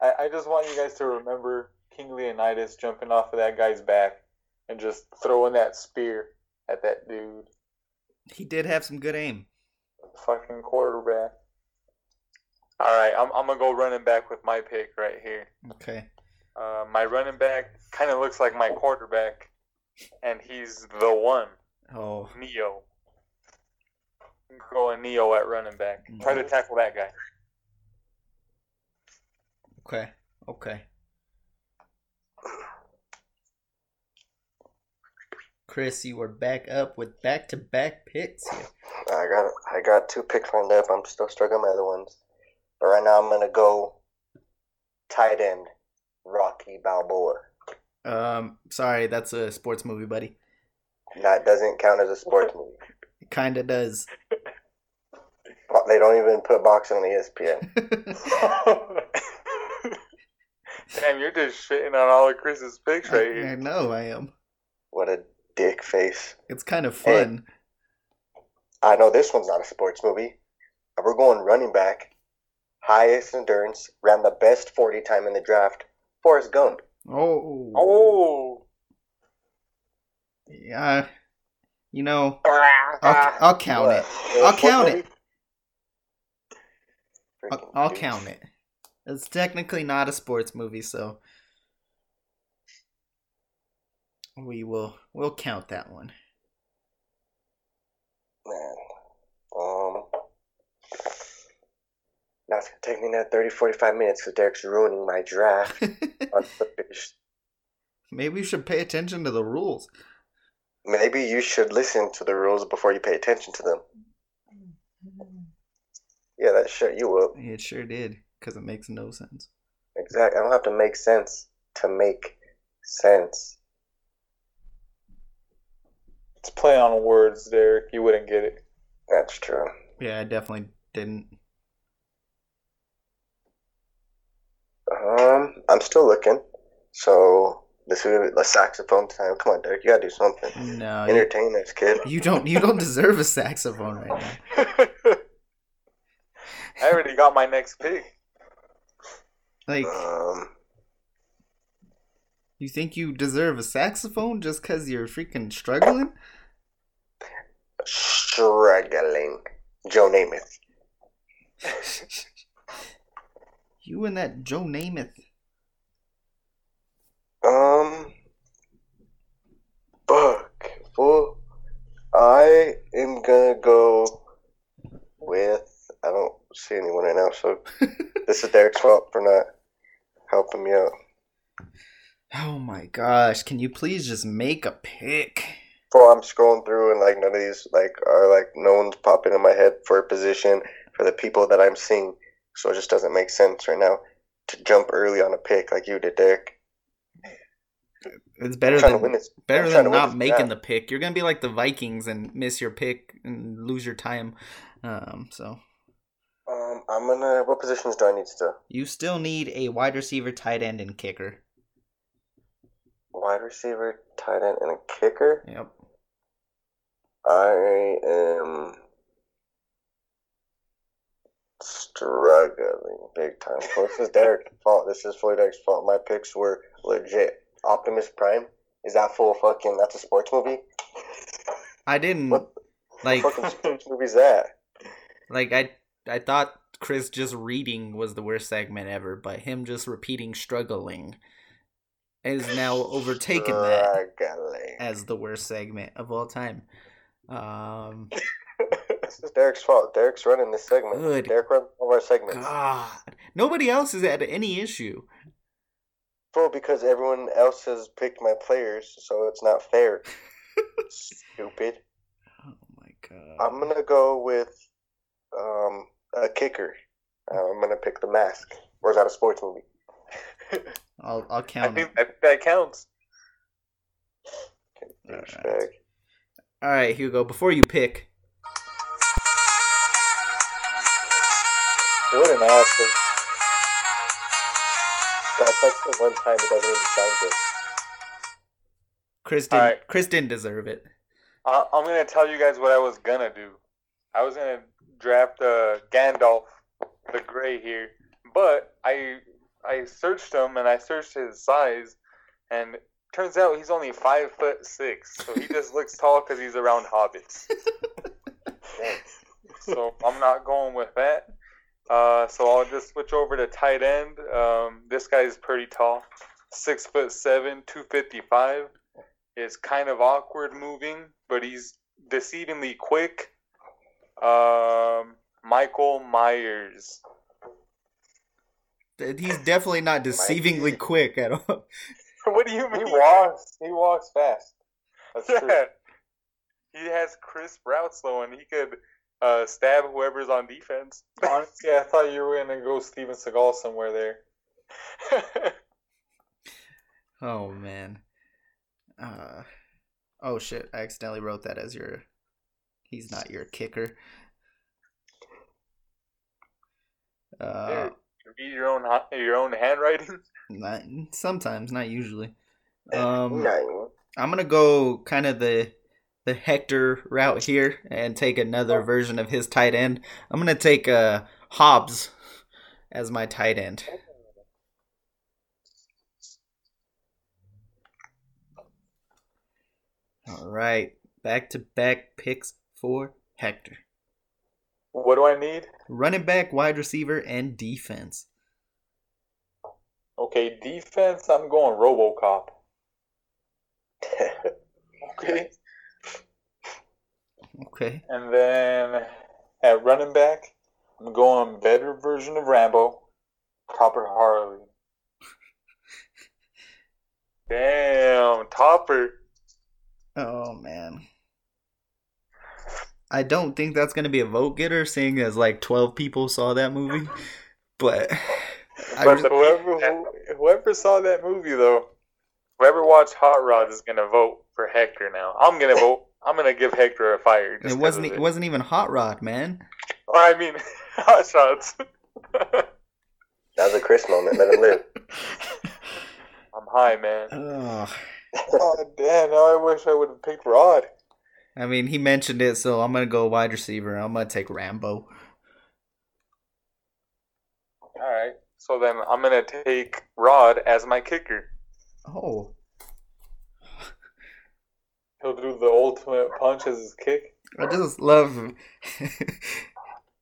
I, I just want you guys to remember King Leonidas jumping off of that guy's back and just throwing that spear at that dude. He did have some good aim. Fucking quarterback. All right, I'm, I'm gonna go running back with my pick right here. Okay. Uh, my running back kind of looks like my quarterback, and he's the one, Oh, Neo. I'm going Neo at running back. Try to tackle that guy. okay. Okay. Chris, you are back up with back-to-back picks here. I got I got two picks lined up. I'm still struggling with my other ones, but right now I'm gonna go tight end Rocky Balboa. Um, sorry, that's a sports movie, buddy. That doesn't count as a sports movie. It kinda does. They don't even put boxing on ESPN. Damn, you're just shitting on all of Chris's picks right here. I know I am. What a dick face. It's kind of Hey. fun. I know this one's not a sports movie. We're going running back, highest endurance, ran the best 40 time in the draft. Forrest Gump. Oh. Oh, Yeah. You know, I'll, I'll count it. I'll count it. I'll, I'll count it. It's technically not a sports movie, so we will we'll count that one. Man. Um. Now it's going to take me another 30, 45 minutes because Derek's ruining my draft on purpose. Maybe you should pay attention to the rules. Maybe you should listen to the rules before you pay attention to them. Yeah, that shut you up. It sure did, because it makes no sense. Exactly. I don't have to make sense to make sense. it's play on words, Derek. You wouldn't get it. That's true. Yeah, I definitely didn't. Um, I'm still looking. So this is the saxophone time. Come on, Derek, you gotta do something. No, you, Entertain us, kid. you don't. You don't deserve a saxophone right now. I already got my next pick. Like, Um, you think you deserve a saxophone just because you're freaking struggling? struggling. Joe Namath. you and that Joe Namath. Um, fuck. Well, I am gonna go with. I don't see anyone right now, so this is Derek's fault for not helping me out. Oh my gosh! Can you please just make a pick? Well, I'm scrolling through and like none of these like are like no one's popping in my head for a position for the people that I'm seeing, so it just doesn't make sense right now to jump early on a pick like you did, Derek. It's better than to win this. better than not making the pick. You're gonna be like the Vikings and miss your pick and lose your time. Um, so Um, I'm gonna. What positions do I need still? you still need a wide receiver, tight end, and kicker. Wide receiver, tight end, and a kicker. Yep. I am struggling big time. This is Derek's fault. This is fully Derek's fault. My picks were legit. Optimus Prime is that full fucking? That's a sports movie. I didn't What like fucking sports movie is that? like I I thought Chris just reading was the worst segment ever, but him just repeating struggling is now overtaken that as the worst segment of all time. Um, this is Derek's fault. Derek's running this segment. Good. Derek runs all of our segments. God, nobody else has had any issue. Well, because everyone else has picked my players, so it's not fair. Stupid. Oh my god. I'm gonna go with um, a kicker. Uh, I'm gonna pick the mask. Or is that a sports movie? I'll I'll count. I think that, that counts. Alright. Douchebag. All right, Hugo. Before you pick, What an asshole. That's like the one time it doesn't even sound good. Chris didn't. Alright. Chris didn't deserve it. I, I'm gonna tell you guys what I was gonna do. I was gonna draft uh, Gandalf, the Gray here, but I I searched him and I searched his size, and turns out he's only five foot six, so he just looks tall because he's around hobbits. So I'm not going with that. Uh, so I'll just switch over to tight end. Um, this is pretty tall, six foot seven, two fifty five. Is kind of awkward moving, but he's deceivingly quick. Um, Michael Myers. He's definitely not deceivingly quick at all. what do you He mean? walks. He walks fast. That's true. He has crisp routes though, and he could uh, stab whoever's on defense. Honestly, I thought you were gonna go Steven Seagal somewhere there. Oh man. Uh, oh shit! I accidentally wrote that as your. He's not your kicker. Uh, Read your own your own handwriting. not sometimes, not usually. Um, Nine. I'm gonna go kind of the the Hector route here and take another version of his tight end. I'm gonna take uh Hobbs as my tight end. All right, back to back picks for Hector. What do I need? Running back, wide receiver, and defense. Okay, defense. I'm going RoboCop. Okay, Okay. and then at running back, I'm going better version of Rambo, Topper Harley. Damn, topper. Oh man. I don't think that's gonna be a vote getter, seeing as like twelve people saw that movie. But But just- Whoever whoever saw that movie though, Whoever watched Hot Rod is gonna vote for Hector now. I'm gonna vote. I'm gonna give Hector a fire. Just it 'cause wasn't. of It wasn't even Hot Rod, man. Or, I mean, Hot Shots. That was a Chris moment. Let him live. I'm high, man. Ugh. oh damn! Now I wish I would have picked Rod. I mean, he mentioned it, so I'm gonna go wide receiver. I'm gonna take Rambo. All right. So then I'm gonna take Rod as my kicker. Oh, He'll do the ultimate punch as his kick. I just love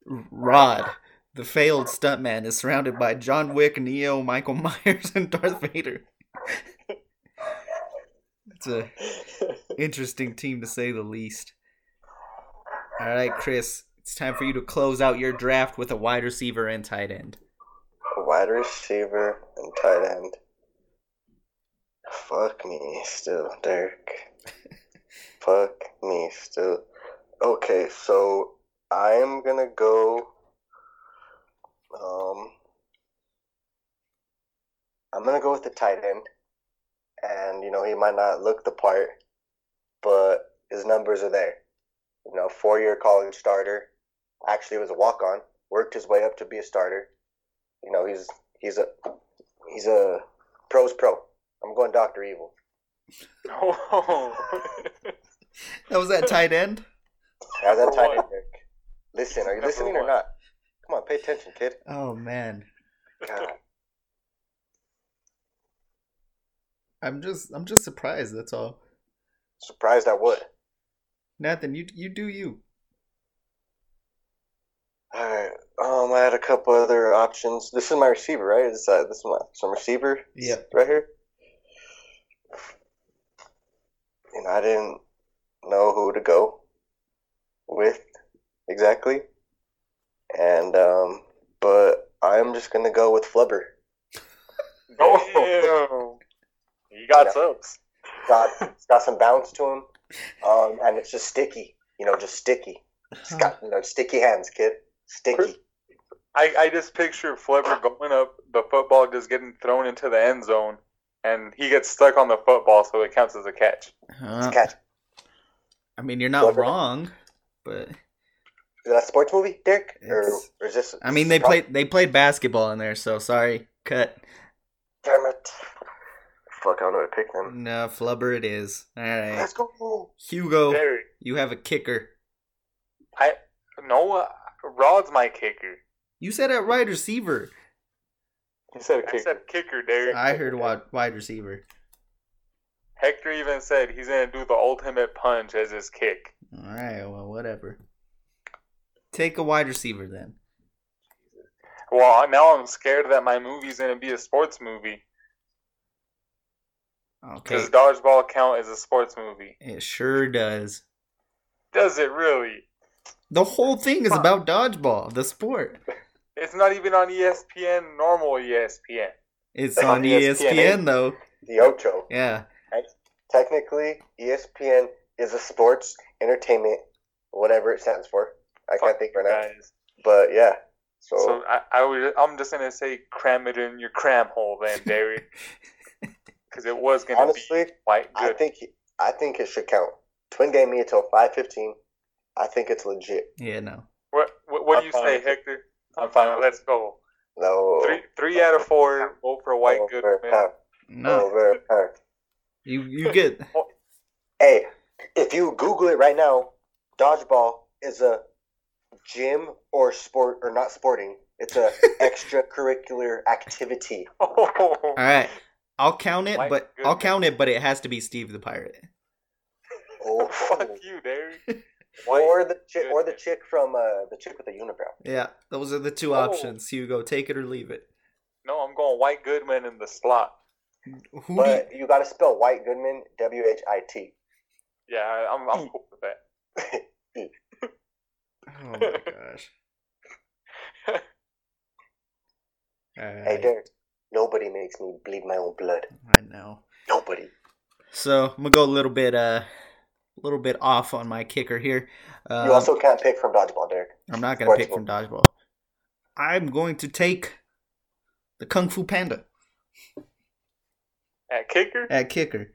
Rod, the failed stuntman, is surrounded by John Wick, Neo, Michael Myers, and Darth Vader. It's a interesting team to say the least. All right, Chris, it's time for you to close out your draft with a wide receiver and tight end. A Wide receiver and tight end. Fuck me still, Derek. Fuck me still. Okay, so I'm gonna go. Um, I'm gonna go with the tight end, and you know he might not look the part, but his numbers are there. You know, four-year college starter. Actually, was a walk-on. Worked his way up to be a starter. You know, he's he's a he's a pro's pro. I'm going Doctor Evil. Oh. That was that tight end. How's that tight end, Derek? Listen, are you Number listening or not? Come on, pay attention, kid. Oh man, God. I'm just I'm just surprised. That's all. Surprised I would. Nathan, you you do you. All right. Um, I had a couple other options. This is my receiver, right? This uh, this is my some receiver. Yep. Right here. And I didn't know who to go with exactly, and um, but I'm just gonna go with Flubber. Damn. You got Yeah. subs. Got it's got some bounce to him, um, and it's just sticky. You know, just sticky. It's got you know sticky hands, kid. Sticky. I, I just picture Flubber going up, the football just getting thrown into the end zone, and he gets stuck on the football, so it counts as a catch. Uh, Catch. I mean, you're not Flipper. wrong, but Is that a sports movie, Derek? Or, It's- or is this? I mean, they played they played basketball in there, so sorry. Cut. Damn it! Fuck, I don't know what to pick them. No, flubber it is. All right, Let's go. Hugo, Derek, you have a kicker. I Noah Rod's my kicker. You said at wide receiver. He said a I kick. said kicker, Derek. I heard wide wide receiver. Hector even said he's gonna do the ultimate punch as his kick. All right, well, whatever. Take a wide receiver then. Well, now I'm scared that my movie's gonna be a sports movie Okay, because Dodgeball count as a sports movie. it sure does. Does it really? The whole thing is about dodgeball, the sport. It's not even on ESPN, normal ESPN. It's It's on on ESPN, ESPN. though. The Ocho. Yeah. Technically, ESPN is a sports entertainment, whatever it stands for. I can't think you right now. But yeah. So, So I, I was, I'm just gonna say cram it in your cram hole then, Derek, because it was gonna honestly, be quite I think I think it should count. Twin game me until five fifteen. I think it's legit. Yeah, no. What what, what do you say. Hector? I'm fine Let's go. No. Three three out of four. Vote for White over, Goodman. No. over, pound. You you get oh. Hey, if you Google it right now, dodgeball is a gym or sport or not sporting. It's a extracurricular activity. Oh. all right. I'll count it, Mike but I'll count it, but it has to be Steve the Pirate. Oh, Fuck you, Derek. Or the chick, or the chick from uh, the chick with the unibrow. Yeah, those are the two Oh. options. Hugo, take it or leave it. No, I'm going White Goodman in the slot. Who But you got to spell White Goodman W H I T. Yeah, I'm I'm cool with that. Oh my gosh. All Hey right. Derek, nobody makes me bleed my own blood. I know. Nobody. So I'm gonna go a little bit uh, a little bit off on my kicker here. Uh, You also can't pick from dodgeball, Derek. I'm not gonna pick from dodgeball. I'm going to take the Kung Fu Panda At kicker, at kicker.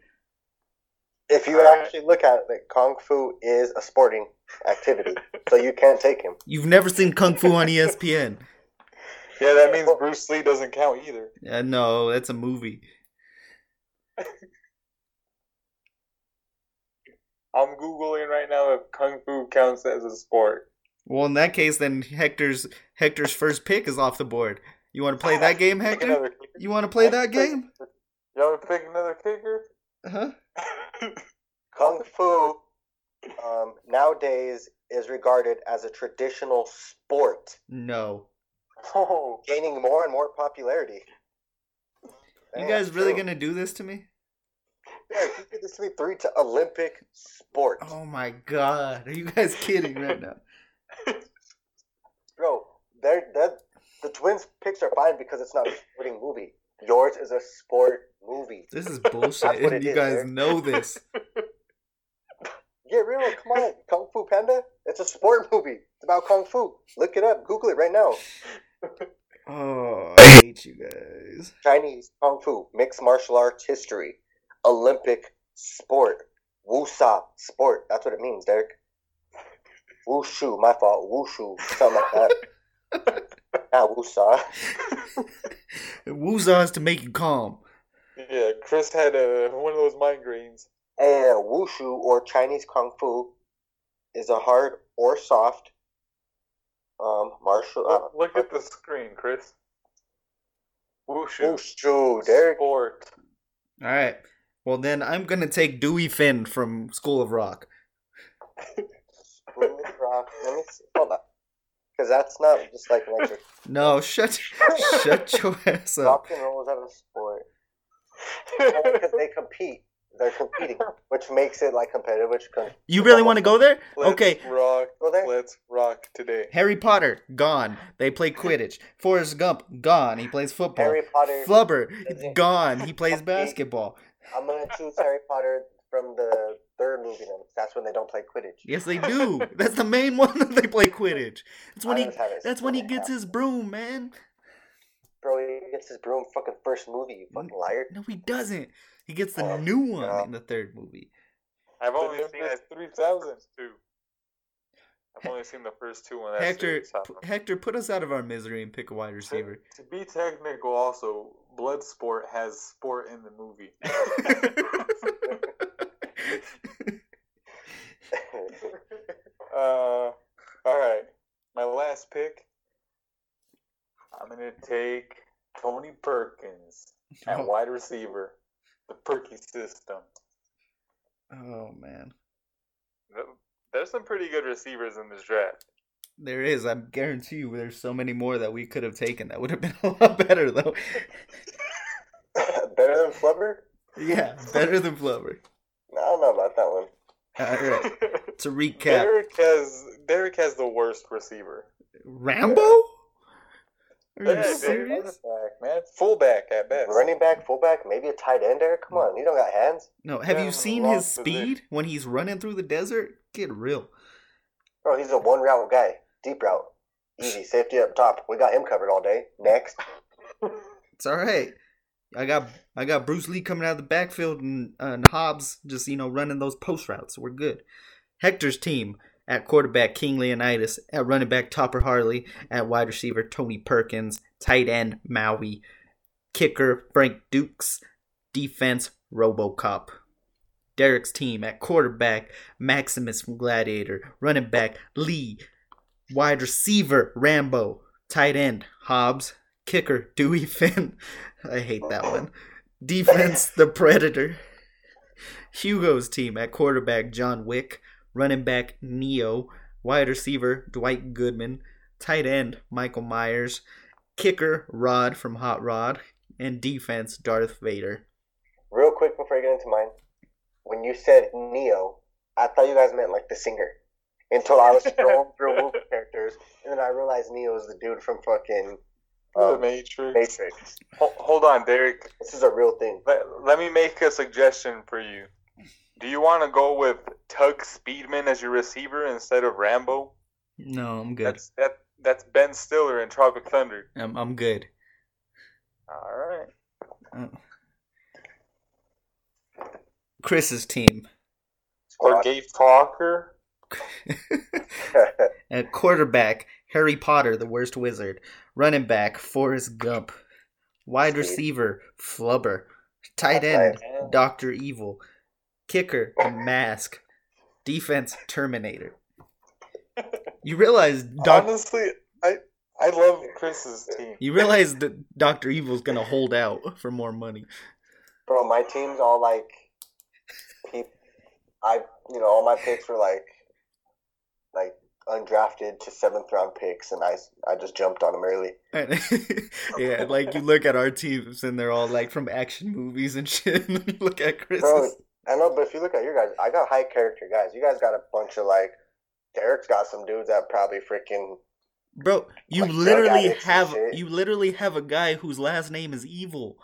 If you Alright. actually look at it, kung fu is a sporting activity, so you can't take him. You've never seen Kung Fu on ESPN. Yeah, that means Bruce Lee doesn't count either. Uh, no, that's a movie. I'm googling right now if kung fu counts as a sport. Well, in that case, then Hector's Hector's first pick is off the board. You want to play that game, Hector? You want to play that game? You want to pick another kicker? Huh? Kung fu um, nowadays is regarded as a traditional sport, No. Oh, gaining more and more popularity. You Damn, guys really true. gonna do this to me? Yeah, you did this to me three to Olympic sport, Oh my god. Are you guys kidding right now? bro. They're, they're, the twins' picks are fine because it's not a sporting movie. Yours is a sport movie. This is bullshit, and you is, guys know this. Get real, come on, Kung Fu Panda. It's a sport movie. It's about kung fu. Look it up. Google it right now. Oh, I hate you guys. Chinese Kung Fu, mixed martial arts history, Olympic sport, Wusa sport. That's what it means, Derek. Wushu, my fault. Wushu, something like that. Not Wusa. Woozah is to make you calm. Yeah, Chris had uh, one of those migraines. And Wushu or Chinese Kung Fu is a hard or soft um, martial look, art. look at the screen, Chris. Wushu. Wushu, Derek. Sport. All right. Well, then I'm gonna take Dewey Finn from School of Rock. Smooth rock. Let me see. Hold on. Because that's not just like an. No, shut, shut your ass up. Rock and roll is not a sport. Because they compete. They're competing, which makes it like competitive. Which con- You really want to go there? Let's Okay. rock. go there. Let's rock today. Harry Potter gone. They play Quidditch. Forrest Gump gone. He plays football. Harry Potter. Flubber gone. He plays basketball. I'm gonna choose Harry Potter from the third movie then. That's when they don't play Quidditch. Yes, they do. That's the main one that they play Quidditch. That's when I he. That's when he it. gets his broom, man. Bro, he gets his broom fucking first movie, you fucking liar. No, he doesn't. He gets the Oh, new one God. in the third movie. I've only seen there's the first two. I've only seen the first two when that's Hector, series p- Hector, put us out of our misery and pick a wide receiver. To be technical, also, Bloodsport has sport in the movie. Uh, all right. My last pick. I'm gonna take Tony Perkins at Oh. wide receiver, the Perky system. oh man, There's some pretty good receivers in this draft. There is. I guarantee you, there's so many more that we could have taken that would have been a lot better, though. Better than Flubber? yeah, better than Flubber. No, I don't know about that one. All right. To recap, Derek has Derek has the worst receiver. Rambo. Are you Yeah, serious? Fullback, man, fullback at best. Running back, fullback, maybe a tight end there? Come on, you don't got hands. No, have Yeah, you seen wrong his position. speed when he's running through the desert? Get real. Bro, he's a one route guy. Deep route. Easy. Safety up top. We got him covered all day. Next. It's all right. I got I got Bruce Lee coming out of the backfield and, uh, and Hobbs just you know running those post routes. We're good. Hector's team at quarterback King Leonidas, at running back Topper Harley, at wide receiver Tony Perkins, tight end Maui, kicker Frank Dux, defense RoboCop. Derek's team at quarterback Maximus from Gladiator, running back Lee, wide receiver Rambo, tight end Hobbs, kicker Dewey Finn. I hate that one. Defense the Predator. Hugo's team at quarterback John Wick, running back Neo, wide receiver Dwight Goodman, tight end Michael Myers, kicker Rod from Hot Rod, and defense Darth Vader. Real quick before I get into mine. When you said Neo, I thought you guys meant like the singer. Until I was scrolling through movie characters, and then I realized Neo is the dude from fucking the um, Matrix. Matrix. Ho- hold on, Derek. This is a real thing. Let, let me make a suggestion for you. Do you want to go with Tugg Speedman as your receiver instead of Rambo? No, I'm good. That's that. That's Ben Stiller in Tropic Thunder. I'm, I'm good. All right. Uh, Chris's team Or uh, Gabe Talker. at quarterback Harry Potter, the worst wizard, running back Forrest Gump, wide receiver Flubber, tight end Doctor Evil, kicker Mask, defense Terminator. You realize Doc, Honestly, I I love Chris's team. you realize that Doctor Evil's gonna hold out for more money. Bro, my team's all like, peop I, you know, all my picks were like, like undrafted to seventh round picks, and I, I just jumped on them early. yeah, like you look at our teams and they're all like from action movies and shit. And look at Chris. Bro, I know, but if you look at your guys, I got high character guys. You guys got a bunch of like, Derek's got some dudes that probably freaking. Bro, you Like literally have you literally have a guy whose last name is Evil.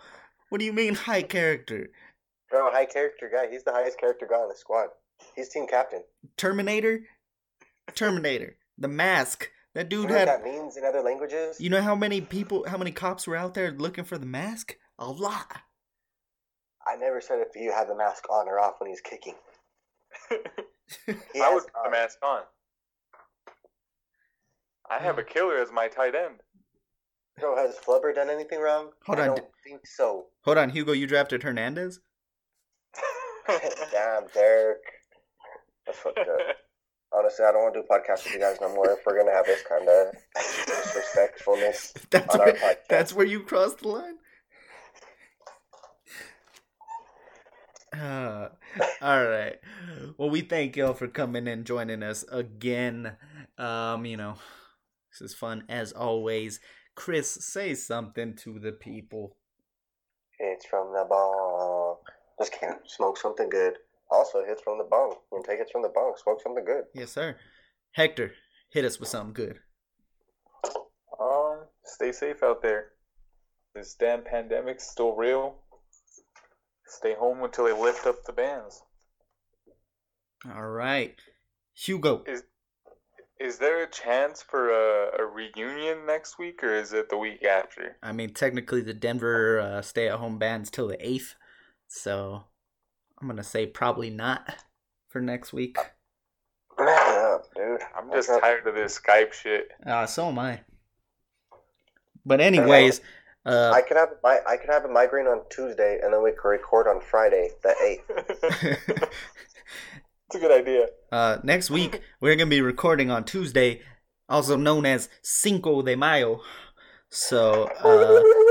What do you mean high character? Bro, high character guy. He's the highest character guy on the squad. He's team captain. Terminator? Terminator. The Mask. That You dude know what had that means in other languages? You know how many people how many cops were out there looking for the mask? A lot. I never said if you had the mask on or off when he's kicking. He I has, would put the mask on. I have a killer as my tight end. Bro, has Flubber done anything wrong? Hold I on, don't think so. Hold on, Hugo, you drafted Hernandez? Damn, Derek. That's fucked up. Honestly, I don't want to do podcasts with you guys no more if we're gonna have this kind of disrespectfulness. That's On our where, podcast. that's where you crossed the line? Uh, all right. Well, we thank y'all for coming and joining us again. Um, you know, this is fun as always. Chris, say something to the people. It's from the bong. Just can't Smoke something good. Also, hits from the bong. When take hits from the bong, smoke something good. Yes, sir. Hector, hit us with something good. Um, stay safe out there. This damn pandemic's still real. Stay home until they lift up the bans. All right, Hugo. Is there a chance for a, a reunion next week, or is it the week after? I mean, technically, the Denver uh, stay-at-home ban's till the eighth, so I'm gonna say probably not for next week. Man up, dude. I'm just tired of this Skype shit. Uh, so am I. But anyways, uh, I could have my I could have a migraine on Tuesday, and then we could record on Friday, the eighth. It's a good idea. uh, next week we're gonna be recording on Tuesday, also known as Cinco de Mayo. So uh,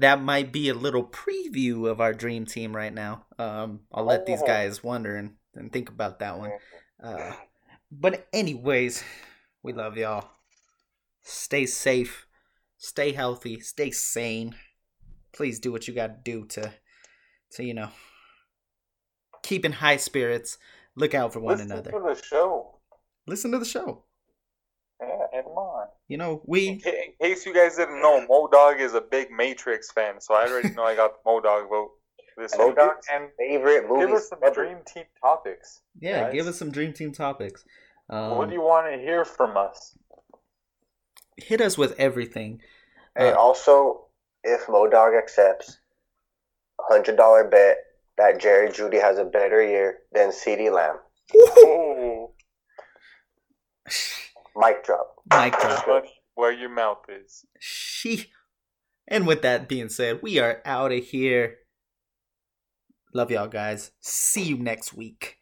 that might be a little preview of our dream team right now. Um, I'll let these guys wonder and, and think about that one. Uh, but anyways, we love y'all. Stay safe, stay healthy, stay sane. Please do what you got to do to, to you know, keep in high spirits. Look out for one Listen another. to the show. Listen to the show. Yeah, come on. You know, we in case you guys didn't know, Modog is a big Matrix fan, so I already know I got the Modog vote this week. Modog? And Favorite movie. give us some ever. dream team topics. yeah, guys. give us some dream team topics. Um, what do you want to hear from us? hit us with everything. Hey, Uh, also, if Modog accepts, a hundred dollar bet that Jerry Jeudy has a better year than CeeDee Lamb. Mic drop. Mic drop. shut where your mouth is. She. And with that being said, we are out of here. Love y'all guys. See you next week.